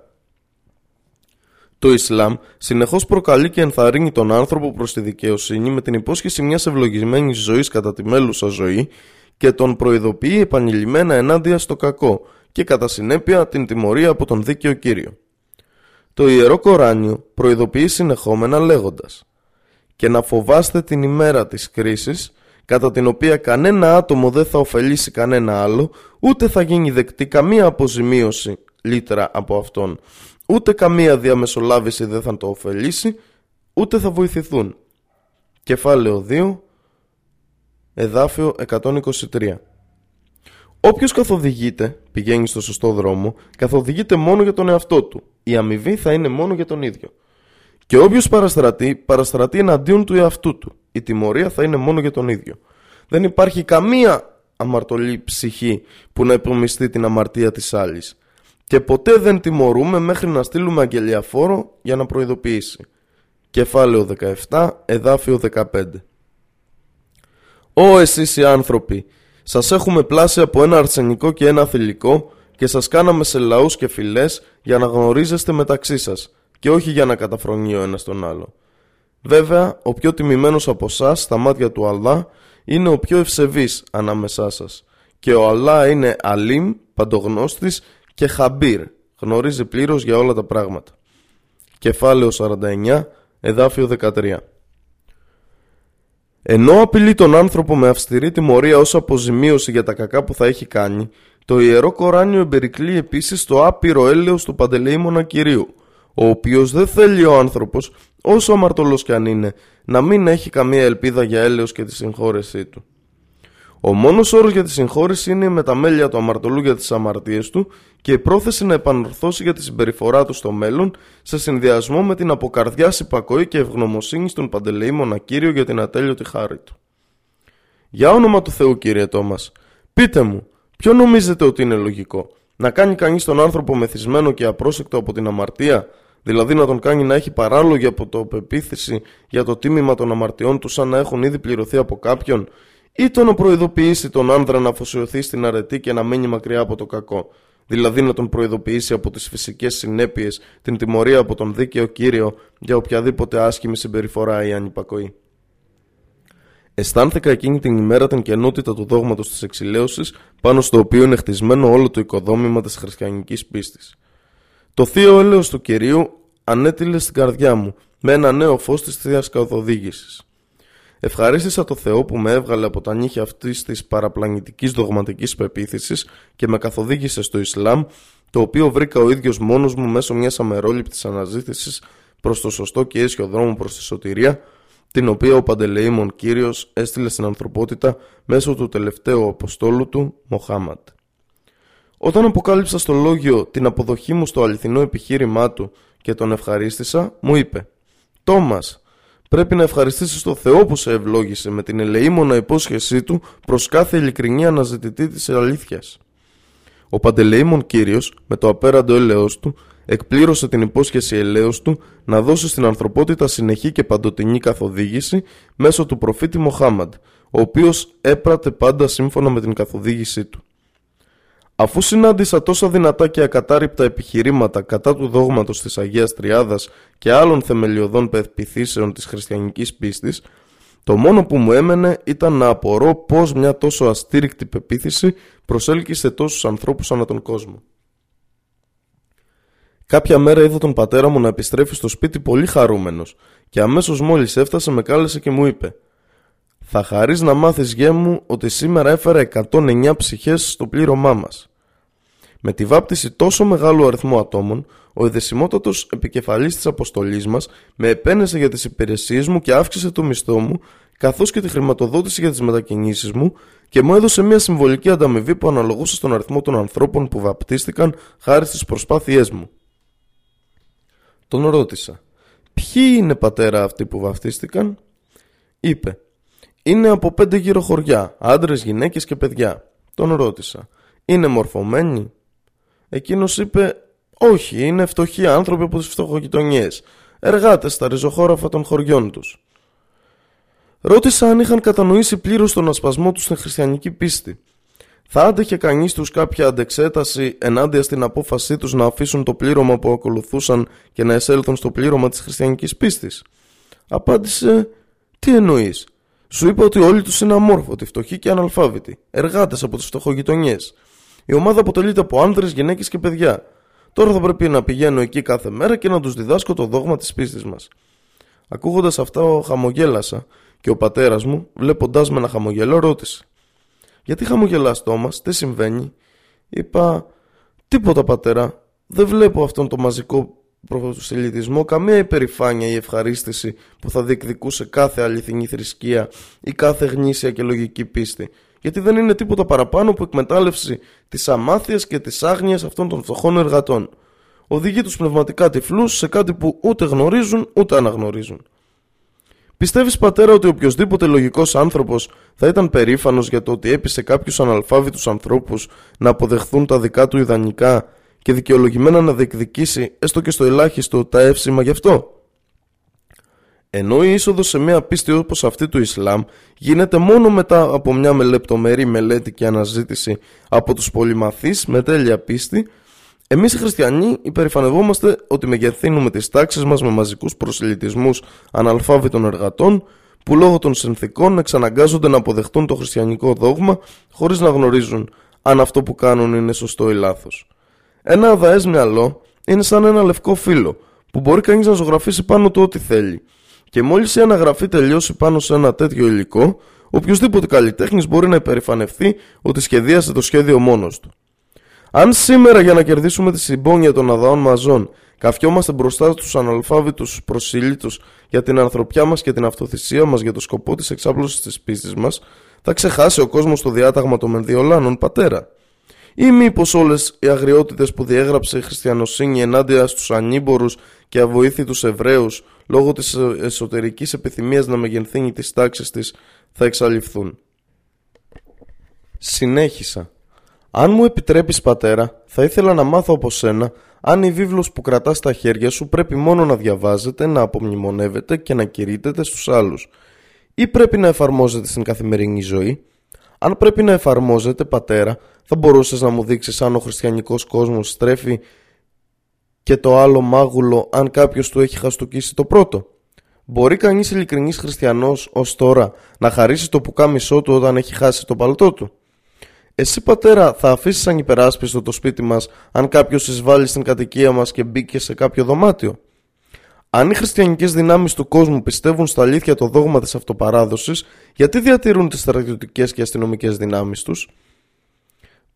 Το Ισλάμ συνεχώς προκαλεί και ενθαρρύνει τον άνθρωπο προς τη δικαιοσύνη με την υπόσχεση μιας ευλογισμένης ζωής κατά τη μέλουσα ζωή και τον προειδοποιεί επανειλημμένα ενάντια στο κακό και κατά συνέπεια την τιμωρία από τον δίκαιο Κύριο. Το Ιερό Κοράνιο προειδοποιεί συνεχόμενα λέγοντας «Και να φοβάστε την ημέρα της κρίσης, κατά την οποία κανένα άτομο δεν θα ωφελήσει κανένα άλλο, ούτε θα γίνει δεκτή καμία αποζημίωση λίτρα από αυτόν, ούτε καμία διαμεσολάβηση δεν θα το ωφελήσει, ούτε θα βοηθηθούν». Κεφάλαιο 2, εδάφιο 123 Όποιος καθοδηγείται, πηγαίνει στο σωστό δρόμο, καθοδηγείται μόνο για τον εαυτό του. Η αμοιβή θα είναι μόνο για τον ίδιο. Και όποιος παραστρατεί, παραστρατεί εναντίον του εαυτού του. Η τιμωρία θα είναι μόνο για τον ίδιο. Δεν υπάρχει καμία αμαρτωλή ψυχή που να υπομειστεί την αμαρτία της άλλης. Και ποτέ δεν τιμωρούμε μέχρι να στείλουμε αγγελιαφόρο για να προειδοποιήσει. Κεφάλαιο 17, εδάφιο 15 Ω εσείς οι άνθρωποι, σας έχουμε πλάσει από ένα αρσενικό και ένα θηλυκό και σας κάναμε σε λαούς και φυλές για να γνωρίζεστε μεταξύ σας και όχι για να καταφρονεί ο ένας τον άλλο. Βέβαια, ο πιο τιμημένος από εσάς στα μάτια του Αλλά είναι ο πιο ευσεβής ανάμεσά σας και ο Αλλά είναι Αλίμ, παντογνώστης και Χαμπίρ, γνωρίζει πλήρως για όλα τα πράγματα. Κεφάλαιο 49, εδάφιο 13 ενώ απειλεί τον άνθρωπο με αυστηρή τιμωρία ως αποζημίωση για τα κακά που θα έχει κάνει, το Ιερό Κοράνιο εμπερικλεί επίσης το άπειρο έλεος του Παντελεήμονα Κυρίου, ο οποίος δεν θέλει ο άνθρωπος, όσο αμαρτωλός κι αν είναι, να μην έχει καμία ελπίδα για έλεος και τη συγχώρεσή του. Ο μόνος όρος για τη συγχώρεση είναι η μεταμέλεια του αμαρτωλού για τις αμαρτίες του και η πρόθεση να επανορθώσει για τη συμπεριφορά του στο μέλλον σε συνδυασμό με την αποκαρδιά υπακοή και ευγνωμοσύνη στον Παντελεήμονα Κύριο για την ατέλειωτη χάρη του. Για όνομα του Θεού, κύριε Τόμας, πείτε μου, ποιο νομίζετε ότι είναι λογικό, να κάνει κανείς τον άνθρωπο μεθυσμένο και απρόσεκτο από την αμαρτία, δηλαδή να τον κάνει να έχει παράλογη από το πεποίθηση για το τίμημα των αμαρτιών του σαν να έχουν ήδη πληρωθεί από κάποιον; Ή το να προειδοποιήσει τον άνδρα να αφοσιωθεί στην αρετή και να μένει μακριά από το κακό; Δηλαδή να τον προειδοποιήσει από τις φυσικές συνέπειες, την τιμωρία από τον δίκαιο Κύριο για οποιαδήποτε άσχημη συμπεριφορά ή ανυπακοή; Αισθάνθηκα εκείνη την ημέρα την κενότητα του δόγματος της εξηλαίωσης πάνω στο οποίο είναι χτισμένο όλο το οικοδόμημα της χριστιανικής πίστης. Το θείο έλεος του Κυρίου ανέτειλε στην καρδιά μου με ένα νέο φως της Θείας Καθοδήγησης. Ευχαρίστησα το Θεό που με έβγαλε από τα νύχια αυτής της παραπλανητικής δογματικής πεποίθησης και με καθοδήγησε στο Ισλάμ, το οποίο βρήκα ο ίδιος μόνος μου μέσω μιας αμερόληπτης αναζήτησης προς το σωστό και ίσιο δρόμο προς τη σωτηρία, την οποία ο Παντελεήμων κύριος έστειλε στην ανθρωπότητα μέσω του τελευταίου αποστόλου του, Μοχάμαντ. Όταν αποκάλυψα στο λόγιο την αποδοχή μου στο αληθινό επιχείρημά του και τον ευχαρίστησα, μου είπε «Τόμας, Πρέπει να ευχαριστήσεις τον Θεό που σε ευλόγησε με την ελεήμονα υπόσχεσή του προς κάθε ειλικρινή αναζητητή της αλήθειας. Ο Παντελεήμων Κύριος, με το απέραντο έλεος του, εκπλήρωσε την υπόσχεση ελέος του να δώσει στην ανθρωπότητα συνεχή και παντοτινή καθοδήγηση μέσω του προφήτη Μοχάμαντ, ο οποίος έπρατε πάντα σύμφωνα με την καθοδήγησή του. Αφού συνάντησα τόσα δυνατά και ακατάρρυπτα επιχειρήματα κατά του δόγματος της Αγίας Τριάδας και άλλων θεμελιωδών πεπιθήσεων της χριστιανικής πίστης, το μόνο που μου έμενε ήταν να απορώ πως μια τόσο αστήρικτη πεποίθηση προσέλκυσε τόσους ανθρώπους ανά τον κόσμο. Κάποια μέρα είδα τον πατέρα μου να επιστρέφει στο σπίτι πολύ χαρούμενος και αμέσως μόλις έφτασε με κάλεσε και μου είπε θα χαρείς να μάθεις γέ μου ότι σήμερα έφερα 109 ψυχές στο πλήρωμά μας. Με τη βάπτιση τόσο μεγάλου αριθμού ατόμων, ο εδεσιμότατος επικεφαλής της αποστολής μας με επένεσε για τις υπηρεσίες μου και αύξησε το μισθό μου, καθώς και τη χρηματοδότηση για τις μετακινήσεις μου και μου έδωσε μια συμβολική ανταμοιβή που αναλογούσε στον αριθμό των ανθρώπων που βαπτίστηκαν χάρη στις προσπάθειές μου. Τον ρώτησα, ποιοι είναι πατέρα αυτοί που βαπτίστηκαν; Είπε, Είναι από πέντε γύρω χωριά, άντρες, γυναίκες και παιδιά. Τον ρώτησα. Είναι μορφωμένοι; Εκείνος είπε όχι, είναι φτωχοί άνθρωποι από τις φτωχογειτονιές. Εργάτες στα ριζοχώραφα των χωριών τους. Ρώτησα αν είχαν κατανοήσει πλήρως τον ασπασμό τους στην χριστιανική πίστη. Θα άντεχε κανείς τους κάποια αντεξέταση ενάντια στην απόφασή τους να αφήσουν το πλήρωμα που ακολουθούσαν και να εισέλθουν στο πλήρωμα της χριστιανικής πίστης. Απάντησε, τι εννοείς; Σου είπα ότι όλοι τους είναι αμόρφωτοι, φτωχοί και αναλφάβητοι, εργάτες από τις φτωχογειτονιές. Η ομάδα αποτελείται από άνδρες, γυναίκες και παιδιά. Τώρα θα πρέπει να πηγαίνω εκεί κάθε μέρα και να τους διδάσκω το δόγμα της πίστης μας. Ακούγοντας αυτά χαμογέλασα και ο πατέρας μου, βλέποντάς με ένα χαμογελό, ρώτησε «Γιατί χαμογελάς Τόμας, τι συμβαίνει» Είπα «Τίποτα πατέρα, δεν βλέπω αυτόν τον μαζικό προσελητισμό καμία υπερηφάνεια ή ευχαρίστηση που θα διεκδικούσε κάθε αληθινή θρησκεία ή κάθε γνήσια και λογική πίστη γιατί δεν είναι τίποτα παραπάνω από εκμετάλλευση της αμάθειας και της άγνοιας αυτών των φτωχών εργατών. Οδηγεί τους πνευματικά τυφλούς σε κάτι που ούτε γνωρίζουν ούτε αναγνωρίζουν. Πιστεύεις, πατέρα, ότι οποιοδήποτε λογικός άνθρωπος θα ήταν περήφανος για το ότι έπεισε κάποιους αναλφάβητους ανθρώπους να αποδεχθούν τα δικά του ιδανικά και δικαιολογημένα να διεκδικήσει έστω και στο ελάχιστο τα εύσημα γι' αυτό; Ενώ η είσοδος σε μια πίστη όπως αυτή του Ισλάμ γίνεται μόνο μετά από μια με λεπτομερή μελέτη και αναζήτηση από τους πολυμαθείς με τέλεια πίστη, εμείς οι χριστιανοί υπερηφανευόμαστε ότι μεγεθύνουμε τις τάξεις μας με μαζικούς προσελητισμούς αναλφάβητων εργατών που λόγω των συνθήκων εξαναγκάζονται να αποδεχτούν το χριστιανικό δόγμα χωρίς να γνωρίζουν αν αυτό που κάνουν είναι σωστό ή λάθος. Ένα αδαές μυαλό είναι σαν ένα λευκό φύλλο που μπορεί κανείς να ζωγραφίσει πάνω του ό,τι θέλει και μόλις η αναγραφή τελειώσει πάνω σε ένα τέτοιο υλικό, οποιοδήποτε καλλιτέχνης μπορεί να υπερηφανευτεί ότι σχεδίασε το σχέδιο μόνος του. Αν σήμερα για να κερδίσουμε τη συμπόνια των αδαών μαζών καφιόμαστε μπροστά στους αναλφάβητους προσήλυτους για την ανθρωπιά μας και την αυτοθυσία μας για το σκοπό της εξάπλωσης της πίστης μας, θα ξεχάσει ο κόσμος το διάταγμα των Μενδιολάνων πατέρα. Ή μήπως όλες οι αγριότητες που διέγραψε η χριστιανοσύνη ενάντια στους ανήμπορους και αβοήθητους Εβραίους λόγω της εσωτερικής επιθυμίας να μεγενθύνει τις τάξεις της θα εξαλειφθούν. Συνέχισα. Αν μου επιτρέπεις πατέρα, θα ήθελα να μάθω από σένα αν η βίβλος που κρατάς στα χέρια σου πρέπει μόνο να διαβάζεται, να απομνημονεύεται και να κηρύτεται στους άλλους ή πρέπει να εφαρμόζεται στην καθημερινή ζωή. Αν πρέπει να εφαρμόζεται πατέρα, θα μπορούσες να μου δείξεις αν ο χριστιανικός κόσμος στρέφει και το άλλο μάγουλο αν κάποιος του έχει χαστοκίσει το πρώτο. Μπορεί κανείς ειλικρινής χριστιανός ως τώρα να χαρίσει το πουκάμισό του όταν έχει χάσει το παλτό του; Εσύ πατέρα θα αφήσεις ανυπεράσπιστο το σπίτι μας αν κάποιος εισβάλλει στην κατοικία μας και μπήκε σε κάποιο δωμάτιο; Αν οι χριστιανικές δυνάμεις του κόσμου πιστεύουν στα αλήθεια το δόγμα της αυτοπαράδοσης, γιατί διατηρούν τις στρατιωτικές και αστυνομικές δυνάμεις τους;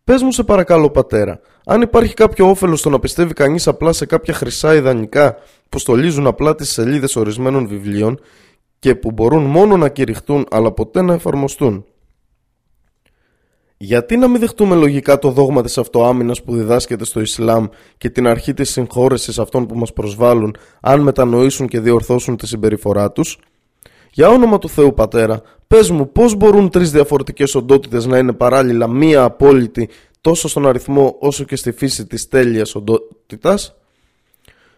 Πες μου σε παρακαλώ πατέρα, αν υπάρχει κάποιο όφελος στο να πιστεύει κανείς απλά σε κάποια χρυσά ιδανικά που στολίζουν απλά τις σελίδες ορισμένων βιβλίων και που μπορούν μόνο να κηρυχτούν αλλά ποτέ να εφαρμοστούν; Γιατί να μην δεχτούμε λογικά το δόγμα της αυτοάμυνας που διδάσκεται στο Ισλάμ και την αρχή της συγχώρεσης αυτών που μας προσβάλλουν αν μετανοήσουν και διορθώσουν τη συμπεριφορά τους; Για όνομα του Θεού Πατέρα, πες μου πώς μπορούν τρεις διαφορετικές οντότητες να είναι παράλληλα μία απόλυτη τόσο στον αριθμό όσο και στη φύση της τέλειας οντότητας;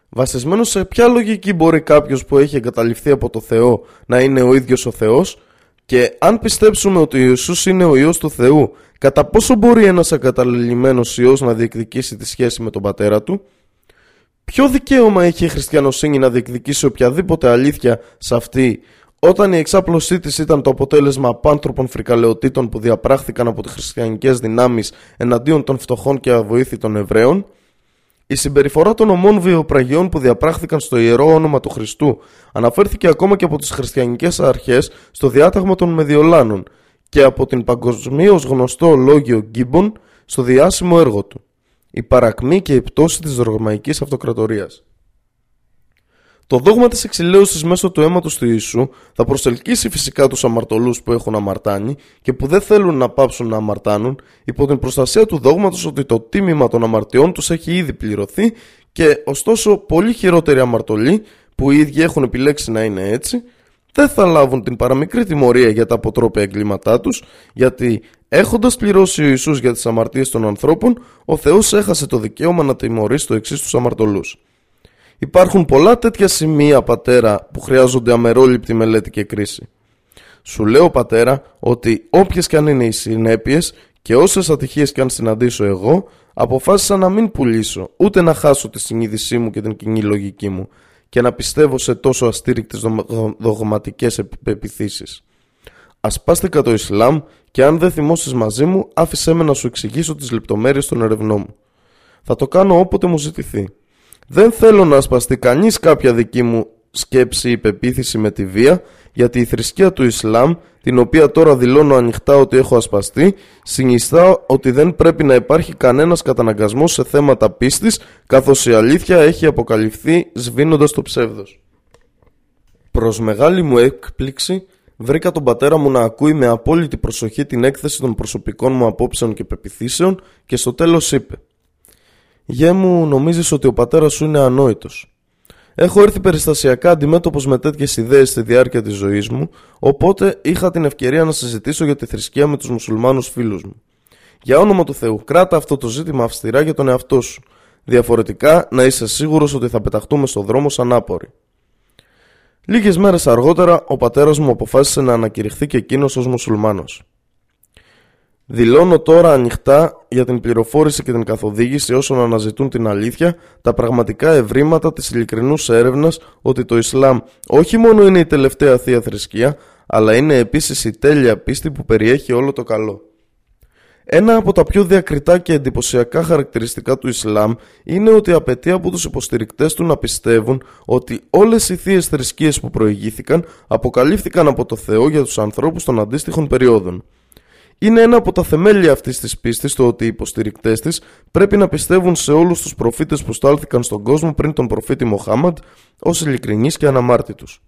Βασισμένος σε ποια λογική μπορεί κάποιος που έχει εγκαταλειφθεί από το Θεό να είναι ο ίδιος ο Θεός; Και αν πιστέψουμε ότι ο Ιησούς είναι ο Υιός του Θεού κατά πόσο μπορεί ένας εγκαταλειμμένος Υιός να διεκδικήσει τη σχέση με τον πατέρα του; Ποιο δικαίωμα έχει η χριστιανοσύνη να διεκδικήσει οποιαδήποτε αλήθεια σε αυτή όταν η εξάπλωσή της ήταν το αποτέλεσμα απάνθρωπων φρικαλαιοτήτων που διαπράχθηκαν από τις χριστιανικές δυνάμεις εναντίον των φτωχών και αβοήθητων Εβραίων, η συμπεριφορά των ομών βιοπραγιών που διαπράχθηκαν στο ιερό όνομα του Χριστού αναφέρθηκε ακόμα και από τις χριστιανικές αρχές στο διάταγμα των Μεδιολάνων και από την παγκοσμίως γνωστό λόγιο Γκίμπον στο διάσημο έργο του. Η παρακμή και η πτώση της Ρωμαϊκής Αυτοκρατορίας. Το δόγμα της εξηλαίωσης μέσω του αίματος του Ιησού θα προσελκύσει φυσικά τους αμαρτωλούς που έχουν αμαρτάνει και που δεν θέλουν να πάψουν να αμαρτάνουν υπό την προστασία του δόγματος ότι το τίμημα των αμαρτιών τους έχει ήδη πληρωθεί και ωστόσο πολύ χειρότεροι αμαρτωλοί που οι ίδιοι έχουν επιλέξει να είναι έτσι δεν θα λάβουν την παραμικρή τιμωρία για τα αποτρόπια εγκλήματά τους, γιατί έχοντας πληρώσει ο Ιησούς για τις αμαρτίες των ανθρώπων, ο Θεός έχασε το δικαίωμα να τιμωρήσει το εξής τους αμαρτωλούς. Υπάρχουν πολλά τέτοια σημεία, πατέρα, που χρειάζονται αμερόληπτη μελέτη και κρίση. Σου λέω, πατέρα, ότι όποιες και αν είναι οι συνέπειες και όσες ατυχίες και αν συναντήσω εγώ, αποφάσισα να μην πουλήσω, ούτε να χάσω τη συνείδησή μου και την κοινή λογική μου και να πιστεύω σε τόσο αστήρικτες δογματικές πεπιθήσεις. Ασπάστηκα το Ισλάμ και αν δεν θυμώσεις μαζί μου, άφησέ με να σου εξηγήσω τις λεπτομέρειες των ερευνών μου. Θα το κάνω όποτε μου ζητηθεί. Δεν θέλω να ασπαστεί κανείς κάποια δική μου σκέψη ή πεποίθηση με τη βία, γιατί η θρησκεία του Ισλάμ, την οποία τώρα δηλώνω ανοιχτά ότι έχω ασπαστεί, συνιστά ότι δεν πρέπει να υπάρχει κανένας καταναγκασμός σε θέματα πίστης, καθώς η αλήθεια έχει αποκαλυφθεί σβήνοντας το ψεύδος. Προς μεγάλη μου έκπληξη, βρήκα τον πατέρα μου να ακούει με απόλυτη προσοχή την έκθεση των προσωπικών μου απόψεων και πεπιθήσεων και στο τέλος είπε «Γέ μου νομίζεις ότι ο πατέρας σου είναι ανόητος. Έχω έρθει περιστασιακά αντιμέτωπος με τέτοιες ιδέες στη διάρκεια της ζωής μου, οπότε είχα την ευκαιρία να συζητήσω για τη θρησκεία με τους μουσουλμάνους φίλους μου. Για όνομα του Θεού, κράτα αυτό το ζήτημα αυστηρά για τον εαυτό σου. Διαφορετικά, να είσαι σίγουρος ότι θα πεταχτούμε στο δρόμο σαν άποροι. Λίγες μέρες αργότερα, ο πατέρας μου αποφάσισε να ανακηρυχθεί και εκείνος ως μουσουλμάνος. Δηλώνω τώρα ανοιχτά για την πληροφόρηση και την καθοδήγηση όσων αναζητούν την αλήθεια τα πραγματικά ευρήματα της ειλικρινούς έρευνας ότι το Ισλάμ όχι μόνο είναι η τελευταία θεία θρησκεία αλλά είναι επίσης η τέλεια πίστη που περιέχει όλο το καλό. Ένα από τα πιο διακριτά και εντυπωσιακά χαρακτηριστικά του Ισλάμ είναι ότι απαιτεί από τους υποστηρικτές του να πιστεύουν ότι όλες οι θείες θρησκείες που προηγήθηκαν αποκαλύφθηκαν από το Θεό για τους ανθρώπους των αντίστοιχων περιόδων. Είναι ένα από τα θεμέλια αυτής της πίστης το ότι οι υποστηρικτές της πρέπει να πιστεύουν σε όλους τους προφήτες που στάλθηκαν στον κόσμο πριν τον προφήτη Μοχάμαντ ως ειλικρινείς και αναμάρτητους.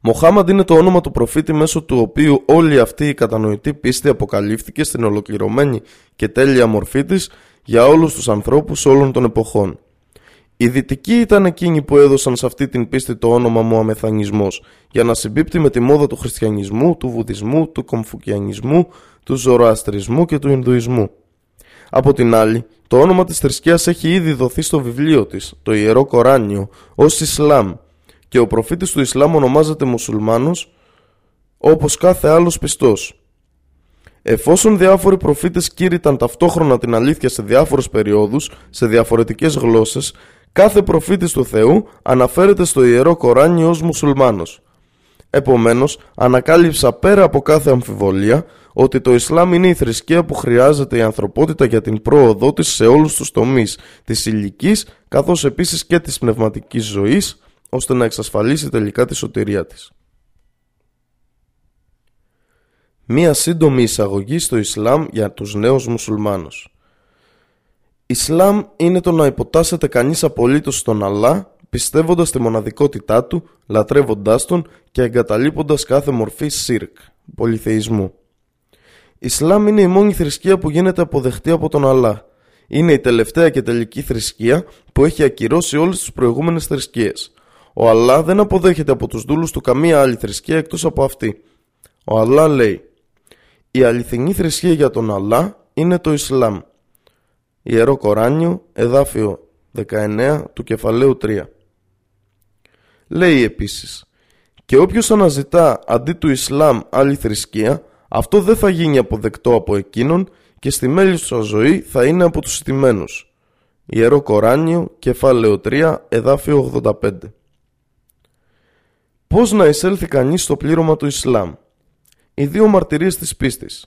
Μοχάμαντ είναι το όνομα του προφήτη μέσω του οποίου όλη αυτή η κατανοητή πίστη αποκαλύφθηκε στην ολοκληρωμένη και τέλεια μορφή της για όλους τους ανθρώπους όλων των εποχών. Οι δυτικοί ήταν εκείνοι που έδωσαν σε αυτή την πίστη το όνομα Μωαμεθανισμός για να συμπίπτει με τη μόδα του χριστιανισμού, του βουδισμού, του κομφουκιανισμού, του ζωροαστρισμού και του Ινδουισμού. Από την άλλη, το όνομα της θρησκείας έχει ήδη δοθεί στο βιβλίο της, το Ιερό Κοράνιο, ως Ισλάμ και ο προφήτης του Ισλάμ ονομάζεται Μουσουλμάνος όπως κάθε άλλος πιστός. Εφόσον διάφοροι προφήτες κήρυταν ταυτόχρονα την αλήθεια σε διάφορες περιόδους, σε διαφορετικές γλώσσες, Κάθε προφήτης του Θεού αναφέρεται στο Ιερό Κοράνι ως μουσουλμάνος. Επομένως, ανακάλυψα πέρα από κάθε αμφιβολία ότι το Ισλάμ είναι η θρησκεία που χρειάζεται η ανθρωπότητα για την πρόοδό της σε όλους τους τομείς της ηλική καθώς επίσης και της πνευματικής ζωής ώστε να εξασφαλίσει τελικά τη σωτηρία της. Μία σύντομη εισαγωγή στο Ισλάμ για τους νέους μουσουλμάνους. Ισλάμ είναι το να υποτάσσεται κανείς απολύτως στον Αλλά, πιστεύοντας τη μοναδικότητά του, λατρεύοντάς τον και εγκαταλείποντας κάθε μορφή σύρκ, πολυθεϊσμού. Ισλάμ είναι η μόνη θρησκεία που γίνεται αποδεχτή από τον Αλλά. Είναι η τελευταία και τελική θρησκεία που έχει ακυρώσει όλες τις προηγούμενες θρησκείες. Ο Αλλά δεν αποδέχεται από τους δούλους του καμία άλλη θρησκεία εκτός από αυτή. Ο Αλλά λέει «Η αληθινή θρησκεία για τον Αλλά είναι το Ισλάμ. Ιερό Κοράνιο, εδάφιο 19 του κεφαλαίου 3. Λέει επίσης «Και όποιος αναζητά αντί του Ισλάμ άλλη θρησκεία, αυτό δεν θα γίνει αποδεκτό από εκείνον και στη μέλη του ζωή θα είναι από τους στημένους». Ιερό Κοράνιο, κεφάλαιο 3, εδάφιο 85. Πώς να εισέλθει κανείς στο πλήρωμα του Ισλάμ. Οι δύο μαρτυρίες της πίστης.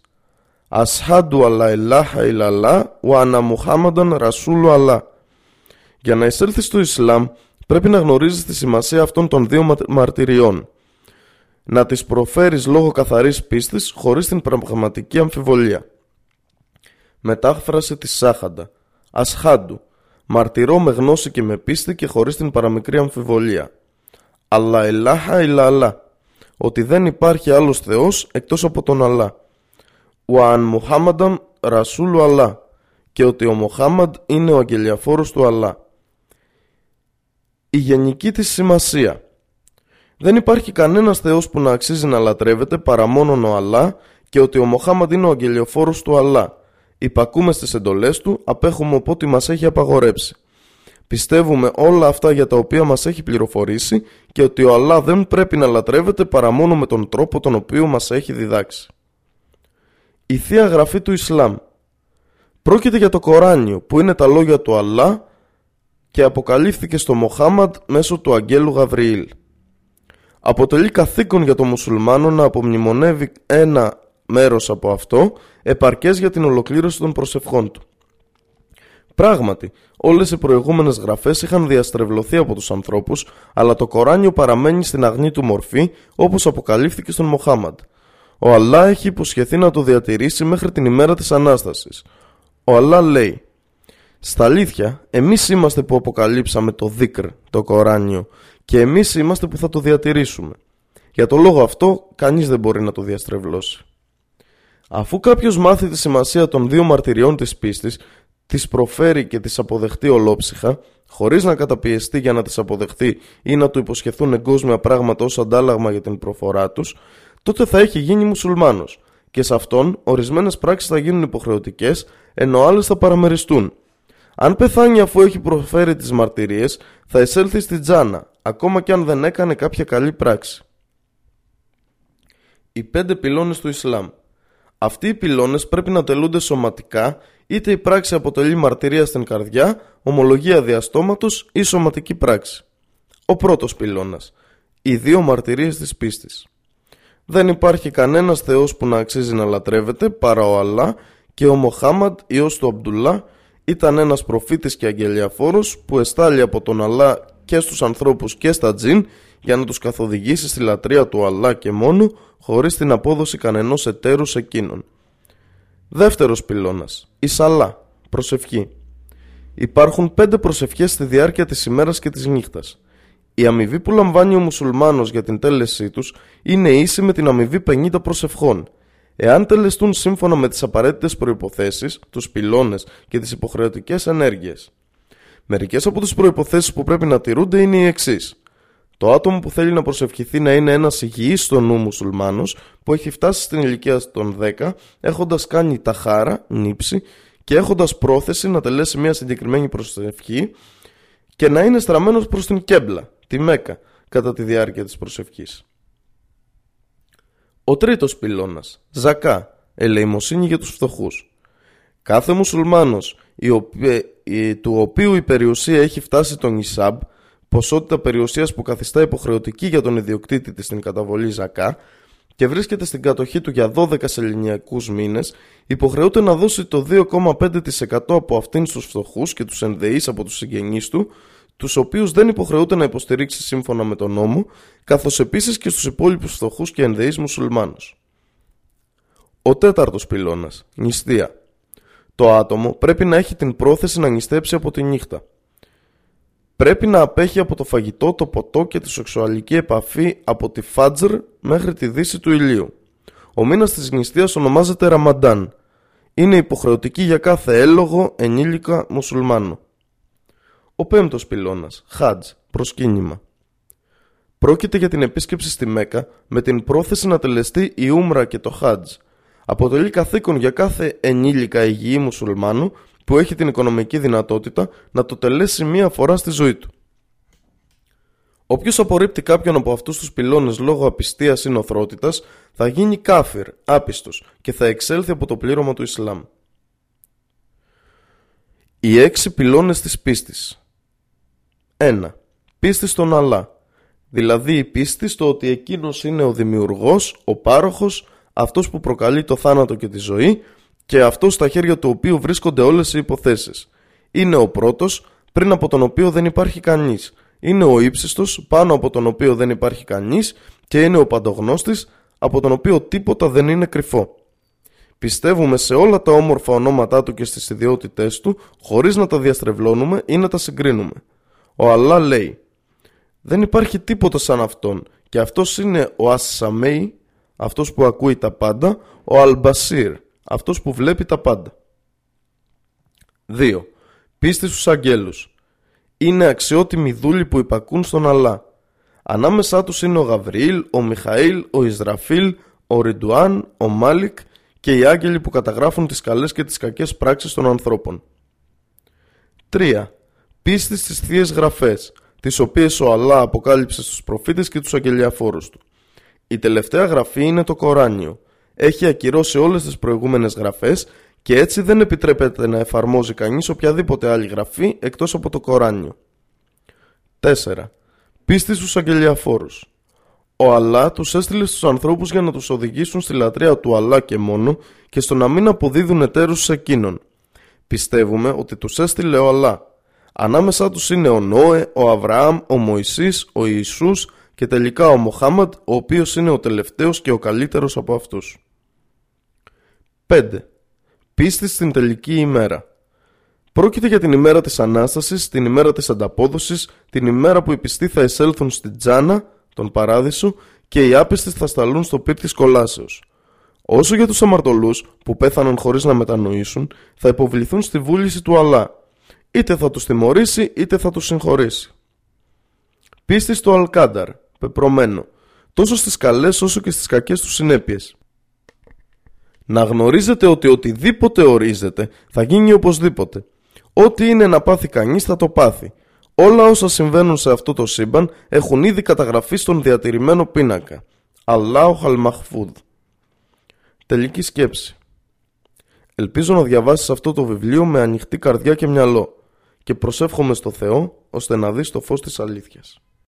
Ασχάντου αλλά ελάχα ηλαλά ο ανα Μουχάμανταν ρασούλου αλλά. Για να εισέλθει στο Ισλάμ πρέπει να γνωρίζεις τη σημασία αυτών των δύο μαρτυριών. Να τις προφέρεις λόγω καθαρής πίστης χωρίς την πραγματική αμφιβολία. Μετάφραση της Σάχαντα. Ασχάντου. Μαρτυρώ με γνώση και με πίστη και χωρίς την παραμικρή αμφιβολία. Αλλά ελάχα ηλαλά. Ότι δεν υπάρχει άλλος Θεός εκτός από τον Αλλά Ουαν Μουχάμανταν Ρασούλου Αλλά και ότι ο Μοχάμαντ είναι ο αγγελιαφόρος του Αλλά. Η γενική της σημασία Δεν υπάρχει κανένας Θεός που να αξίζει να λατρεύεται παρά μόνον ο Αλλά και ότι ο Μοχάμαντ είναι ο αγγελιοφόρος του Αλλά. Υπακούμε στις εντολές του, απέχουμε από ό,τι μας έχει απαγορέψει. Πιστεύουμε όλα αυτά για τα οποία μας έχει πληροφορήσει και ότι ο Αλλά δεν πρέπει να λατρεύεται παρά μόνο με τον τρόπο τον οποίο μας έχει διδάξει. Η Θεία Γραφή του Ισλάμ Πρόκειται για το Κοράνιο που είναι τα λόγια του Αλλά και αποκαλύφθηκε στο Μοχάμαντ μέσω του Αγγέλου Γαβριήλ. Αποτελεί καθήκον για το μουσουλμάνο να απομνημονεύει ένα μέρος από αυτό επαρκές για την ολοκλήρωση των προσευχών του. Πράγματι, όλες οι προηγούμενες γραφές είχαν διαστρεβλωθεί από τους ανθρώπους, αλλά το Κοράνιο παραμένει στην αγνή του μορφή όπως αποκαλύφθηκε στον Μοχάμαντ. Ο Αλλά έχει υποσχεθεί να το διατηρήσει μέχρι την ημέρα της Ανάστασης. Ο Αλλά λέει «Στα αλήθεια, εμείς είμαστε που αποκαλύψαμε το δίκρ, το Κοράνιο, και εμείς είμαστε που θα το διατηρήσουμε. Για το λόγο αυτό, κανείς δεν μπορεί να το διαστρεβλώσει». Αφού κάποιος μάθει τη σημασία των δύο μαρτυριών της πίστης, τις προφέρει και τις αποδεχτεί ολόψυχα, χωρίς να καταπιεστεί για να τις αποδεχτεί ή να του υποσχεθούν εγκόσμια πράγματα ως αντάλλαγμα για την προφορά τους, τότε θα έχει γίνει μουσουλμάνος και σε αυτόν ορισμένες πράξεις θα γίνουν υποχρεωτικές ενώ άλλες θα παραμεριστούν. Αν πεθάνει αφού έχει προφέρει τις μαρτυρίες θα εισέλθει στη τζάνα ακόμα και αν δεν έκανε κάποια καλή πράξη. Οι πέντε πυλώνες του Ισλάμ Αυτοί οι πυλώνες πρέπει να τελούνται σωματικά είτε η πράξη αποτελεί μαρτυρία στην καρδιά, ομολογία διαστόματος ή σωματική πράξη. Ο πρώτος πυλώνας. Οι δύο μαρτυρίες της πίστης. Δεν υπάρχει κανένας Θεός που να αξίζει να λατρεύεται παρά ο Αλλά και ο Μοχάμαντ ιός του Αμπτουλά ήταν ένας προφήτης και αγγελιαφόρος που εστάλει από τον Αλλά και στους ανθρώπους και στα τζιν για να τους καθοδηγήσει στη λατρεία του Αλλά και μόνο χωρίς την απόδοση κανενός εταίρους σε εκείνον. Δεύτερος πυλώνας. Η Σαλά. Προσευχή. Υπάρχουν πέντε προσευχές στη διάρκεια της ημέρας και της νύχτας. Η αμοιβή που λαμβάνει ο μουσουλμάνος για την τέλεσή τους είναι ίση με την αμοιβή 50 προσευχών. Εάν τελεστούν σύμφωνα με τις απαραίτητες προϋποθέσεις, τους πυλώνες και τις υποχρεωτικές ενέργειες. Μερικές από τις προϋποθέσεις που πρέπει να τηρούνται είναι οι εξής. Το άτομο που θέλει να προσευχηθεί να είναι ένας υγιής στο νου μουσουλμάνος που έχει φτάσει στην ηλικία των 10 έχοντας κάνει ταχάρα, νύψη και έχοντας πρόθεση να τελέσει μια συγκεκριμένη προσευχή και να είναι στραμμένος προς την Κέμπλα, τη Μέκα, κατά τη διάρκεια της προσευχής. Ο τρίτος πυλώνας, Ζακά, ελεημοσύνη για τους φτωχούς. Κάθε μουσουλμάνος του οποίου η περιουσία έχει φτάσει τον Ισάμπ ποσότητα περιουσίας που καθιστά υποχρεωτική για τον ιδιοκτήτη της στην καταβολή Ζακά και βρίσκεται στην κατοχή του για 12 σεληνιακούς μήνες, υποχρεούται να δώσει το 2,5% από αυτήν στους φτωχούς και τους ενδεείς από τους συγγενείς του, τους οποίους δεν υποχρεούται να υποστηρίξει σύμφωνα με τον νόμο, καθώς επίσης και στους υπόλοιπους φτωχούς και ενδεείς μουσουλμάνους. Ο τέταρτος πυλώνας, νηστεία. Το άτομο πρέπει να έχει την πρόθεση να νηστέψει από τη νύχτα. Πρέπει να απέχει από το φαγητό, το ποτό και τη σεξουαλική επαφή από τη Φάτζρ μέχρι τη δύση του ηλίου. Ο μήνας της γνηστείας ονομάζεται Ραμαντάν. Είναι υποχρεωτική για κάθε έλογο ενήλικα μουσουλμάνο. Ο πέμπτος πυλώνας, Χάτζ, προσκύνημα. Πρόκειται για την επίσκεψη στη Μέκα με την πρόθεση να τελεστεί η Ούμρα και το Χάτζ. Αποτελεί καθήκον για κάθε ενήλικα υγιή μουσουλμάνου που έχει την οικονομική δυνατότητα να το τελέσει μία φορά στη ζωή του. Όποιος απορρίπτει κάποιον από αυτούς τους πυλώνες λόγω απιστίας ή νοθρότητας θα γίνει κάφυρ, άπιστος και θα εξέλθει από το πλήρωμα του Ισλάμ. Οι έξι πυλώνες της πίστης. 1. Πίστη στον Αλλά. Δηλαδή η πίστη στο ότι εκείνος είναι ο δημιουργός, ο πάροχος, αυτός που προκαλεί το θάνατο και τη ζωή και αυτός στα χέρια του οποίου βρίσκονται όλες οι υποθέσεις. Είναι ο πρώτος πριν από τον οποίο δεν υπάρχει κανείς. Είναι ο ύψιστος πάνω από τον οποίο δεν υπάρχει κανείς και είναι ο παντογνώστης από τον οποίο τίποτα δεν είναι κρυφό. Πιστεύουμε σε όλα τα όμορφα ονόματά του και στις ιδιότητές του χωρίς να τα διαστρεβλώνουμε ή να τα συγκρίνουμε. Ο Αλλά λέει «Δεν υπάρχει τίποτα σαν αυτόν και αυτός είναι ο Ασσαμέι, αυτός που ακούει τα πάντα, ο Αλμπασίρ, αυτός που βλέπει τα πάντα. 2. Πίστη στους αγγέλους. Είναι αξιότιμοι δούλοι που υπακούν στον Αλλά. Ανάμεσά τους είναι ο Γαβριήλ, ο Μιχαήλ, ο Ισραφίλ, ο Ριντουάν, ο Μάλικ και οι άγγελοι που καταγράφουν τις καλές και τις κακές πράξεις των ανθρώπων. 3. Πίστης στις Θείες Γραφές, τις οποίες ο Αλλά αποκάλυψε στους προφήτες και τους αγγελιαφόρους του. Η τελευταία γραφή είναι το Κοράνιο. Έχει ακυρώσει όλες τις προηγούμενες γραφές και έτσι δεν επιτρέπεται να εφαρμόζει κανείς οποιαδήποτε άλλη γραφή εκτός από το Κοράνιο. 4. Πίστης στους αγγελιαφόρους. Ο Αλλά τους έστειλε στους ανθρώπους για να τους οδηγήσουν στη λατρεία του Αλλά και μόνο και στο να μην αποδίδουν εταίρους σε εκείνον. Πιστεύουμε ότι τους έστειλε ο Αλλά. Ανάμεσά τους είναι ο Νόε, ο Αβραάμ, ο Μωυσής, ο Ιησούς και τελικά ο Μοχάμαντ, ο οποίος είναι ο τελευταίος και ο καλύτερος από αυτούς. 5. Πίστη στην τελική ημέρα. Πρόκειται για την ημέρα της Ανάστασης, την ημέρα της ανταπόδοσης, την ημέρα που οι πιστοί θα εισέλθουν στην Τζάνα, τον Παράδεισο, και οι άπιστοι θα σταλούν στο πύρ της κολάσεως. Όσο για τους αμαρτωλούς που πέθαναν χωρίς να μετανοήσουν, θα υποβληθούν στη βούληση του Αλλά. Είτε θα τους τιμωρήσει, είτε θα τους συγχωρήσει. Πίστη στο Αλκάνταρ, πεπρωμένο, τόσο στις καλές όσο και στις κακές τους συνέπειες. Να γνωρίζετε ότι οτιδήποτε ορίζεται θα γίνει οπωσδήποτε. Ό,τι είναι να πάθει κανείς θα το πάθει. Όλα όσα συμβαίνουν σε αυτό το σύμπαν έχουν ήδη καταγραφεί στον διατηρημένο πίνακα. Αλάου Χαλμαχφούδ. Τελική σκέψη. Ελπίζω να διαβάσεις αυτό το βιβλίο με ανοιχτή καρδιά και μυαλό και προσεύχομαι στο Θεό ώστε να δεις το φως της αλήθειας.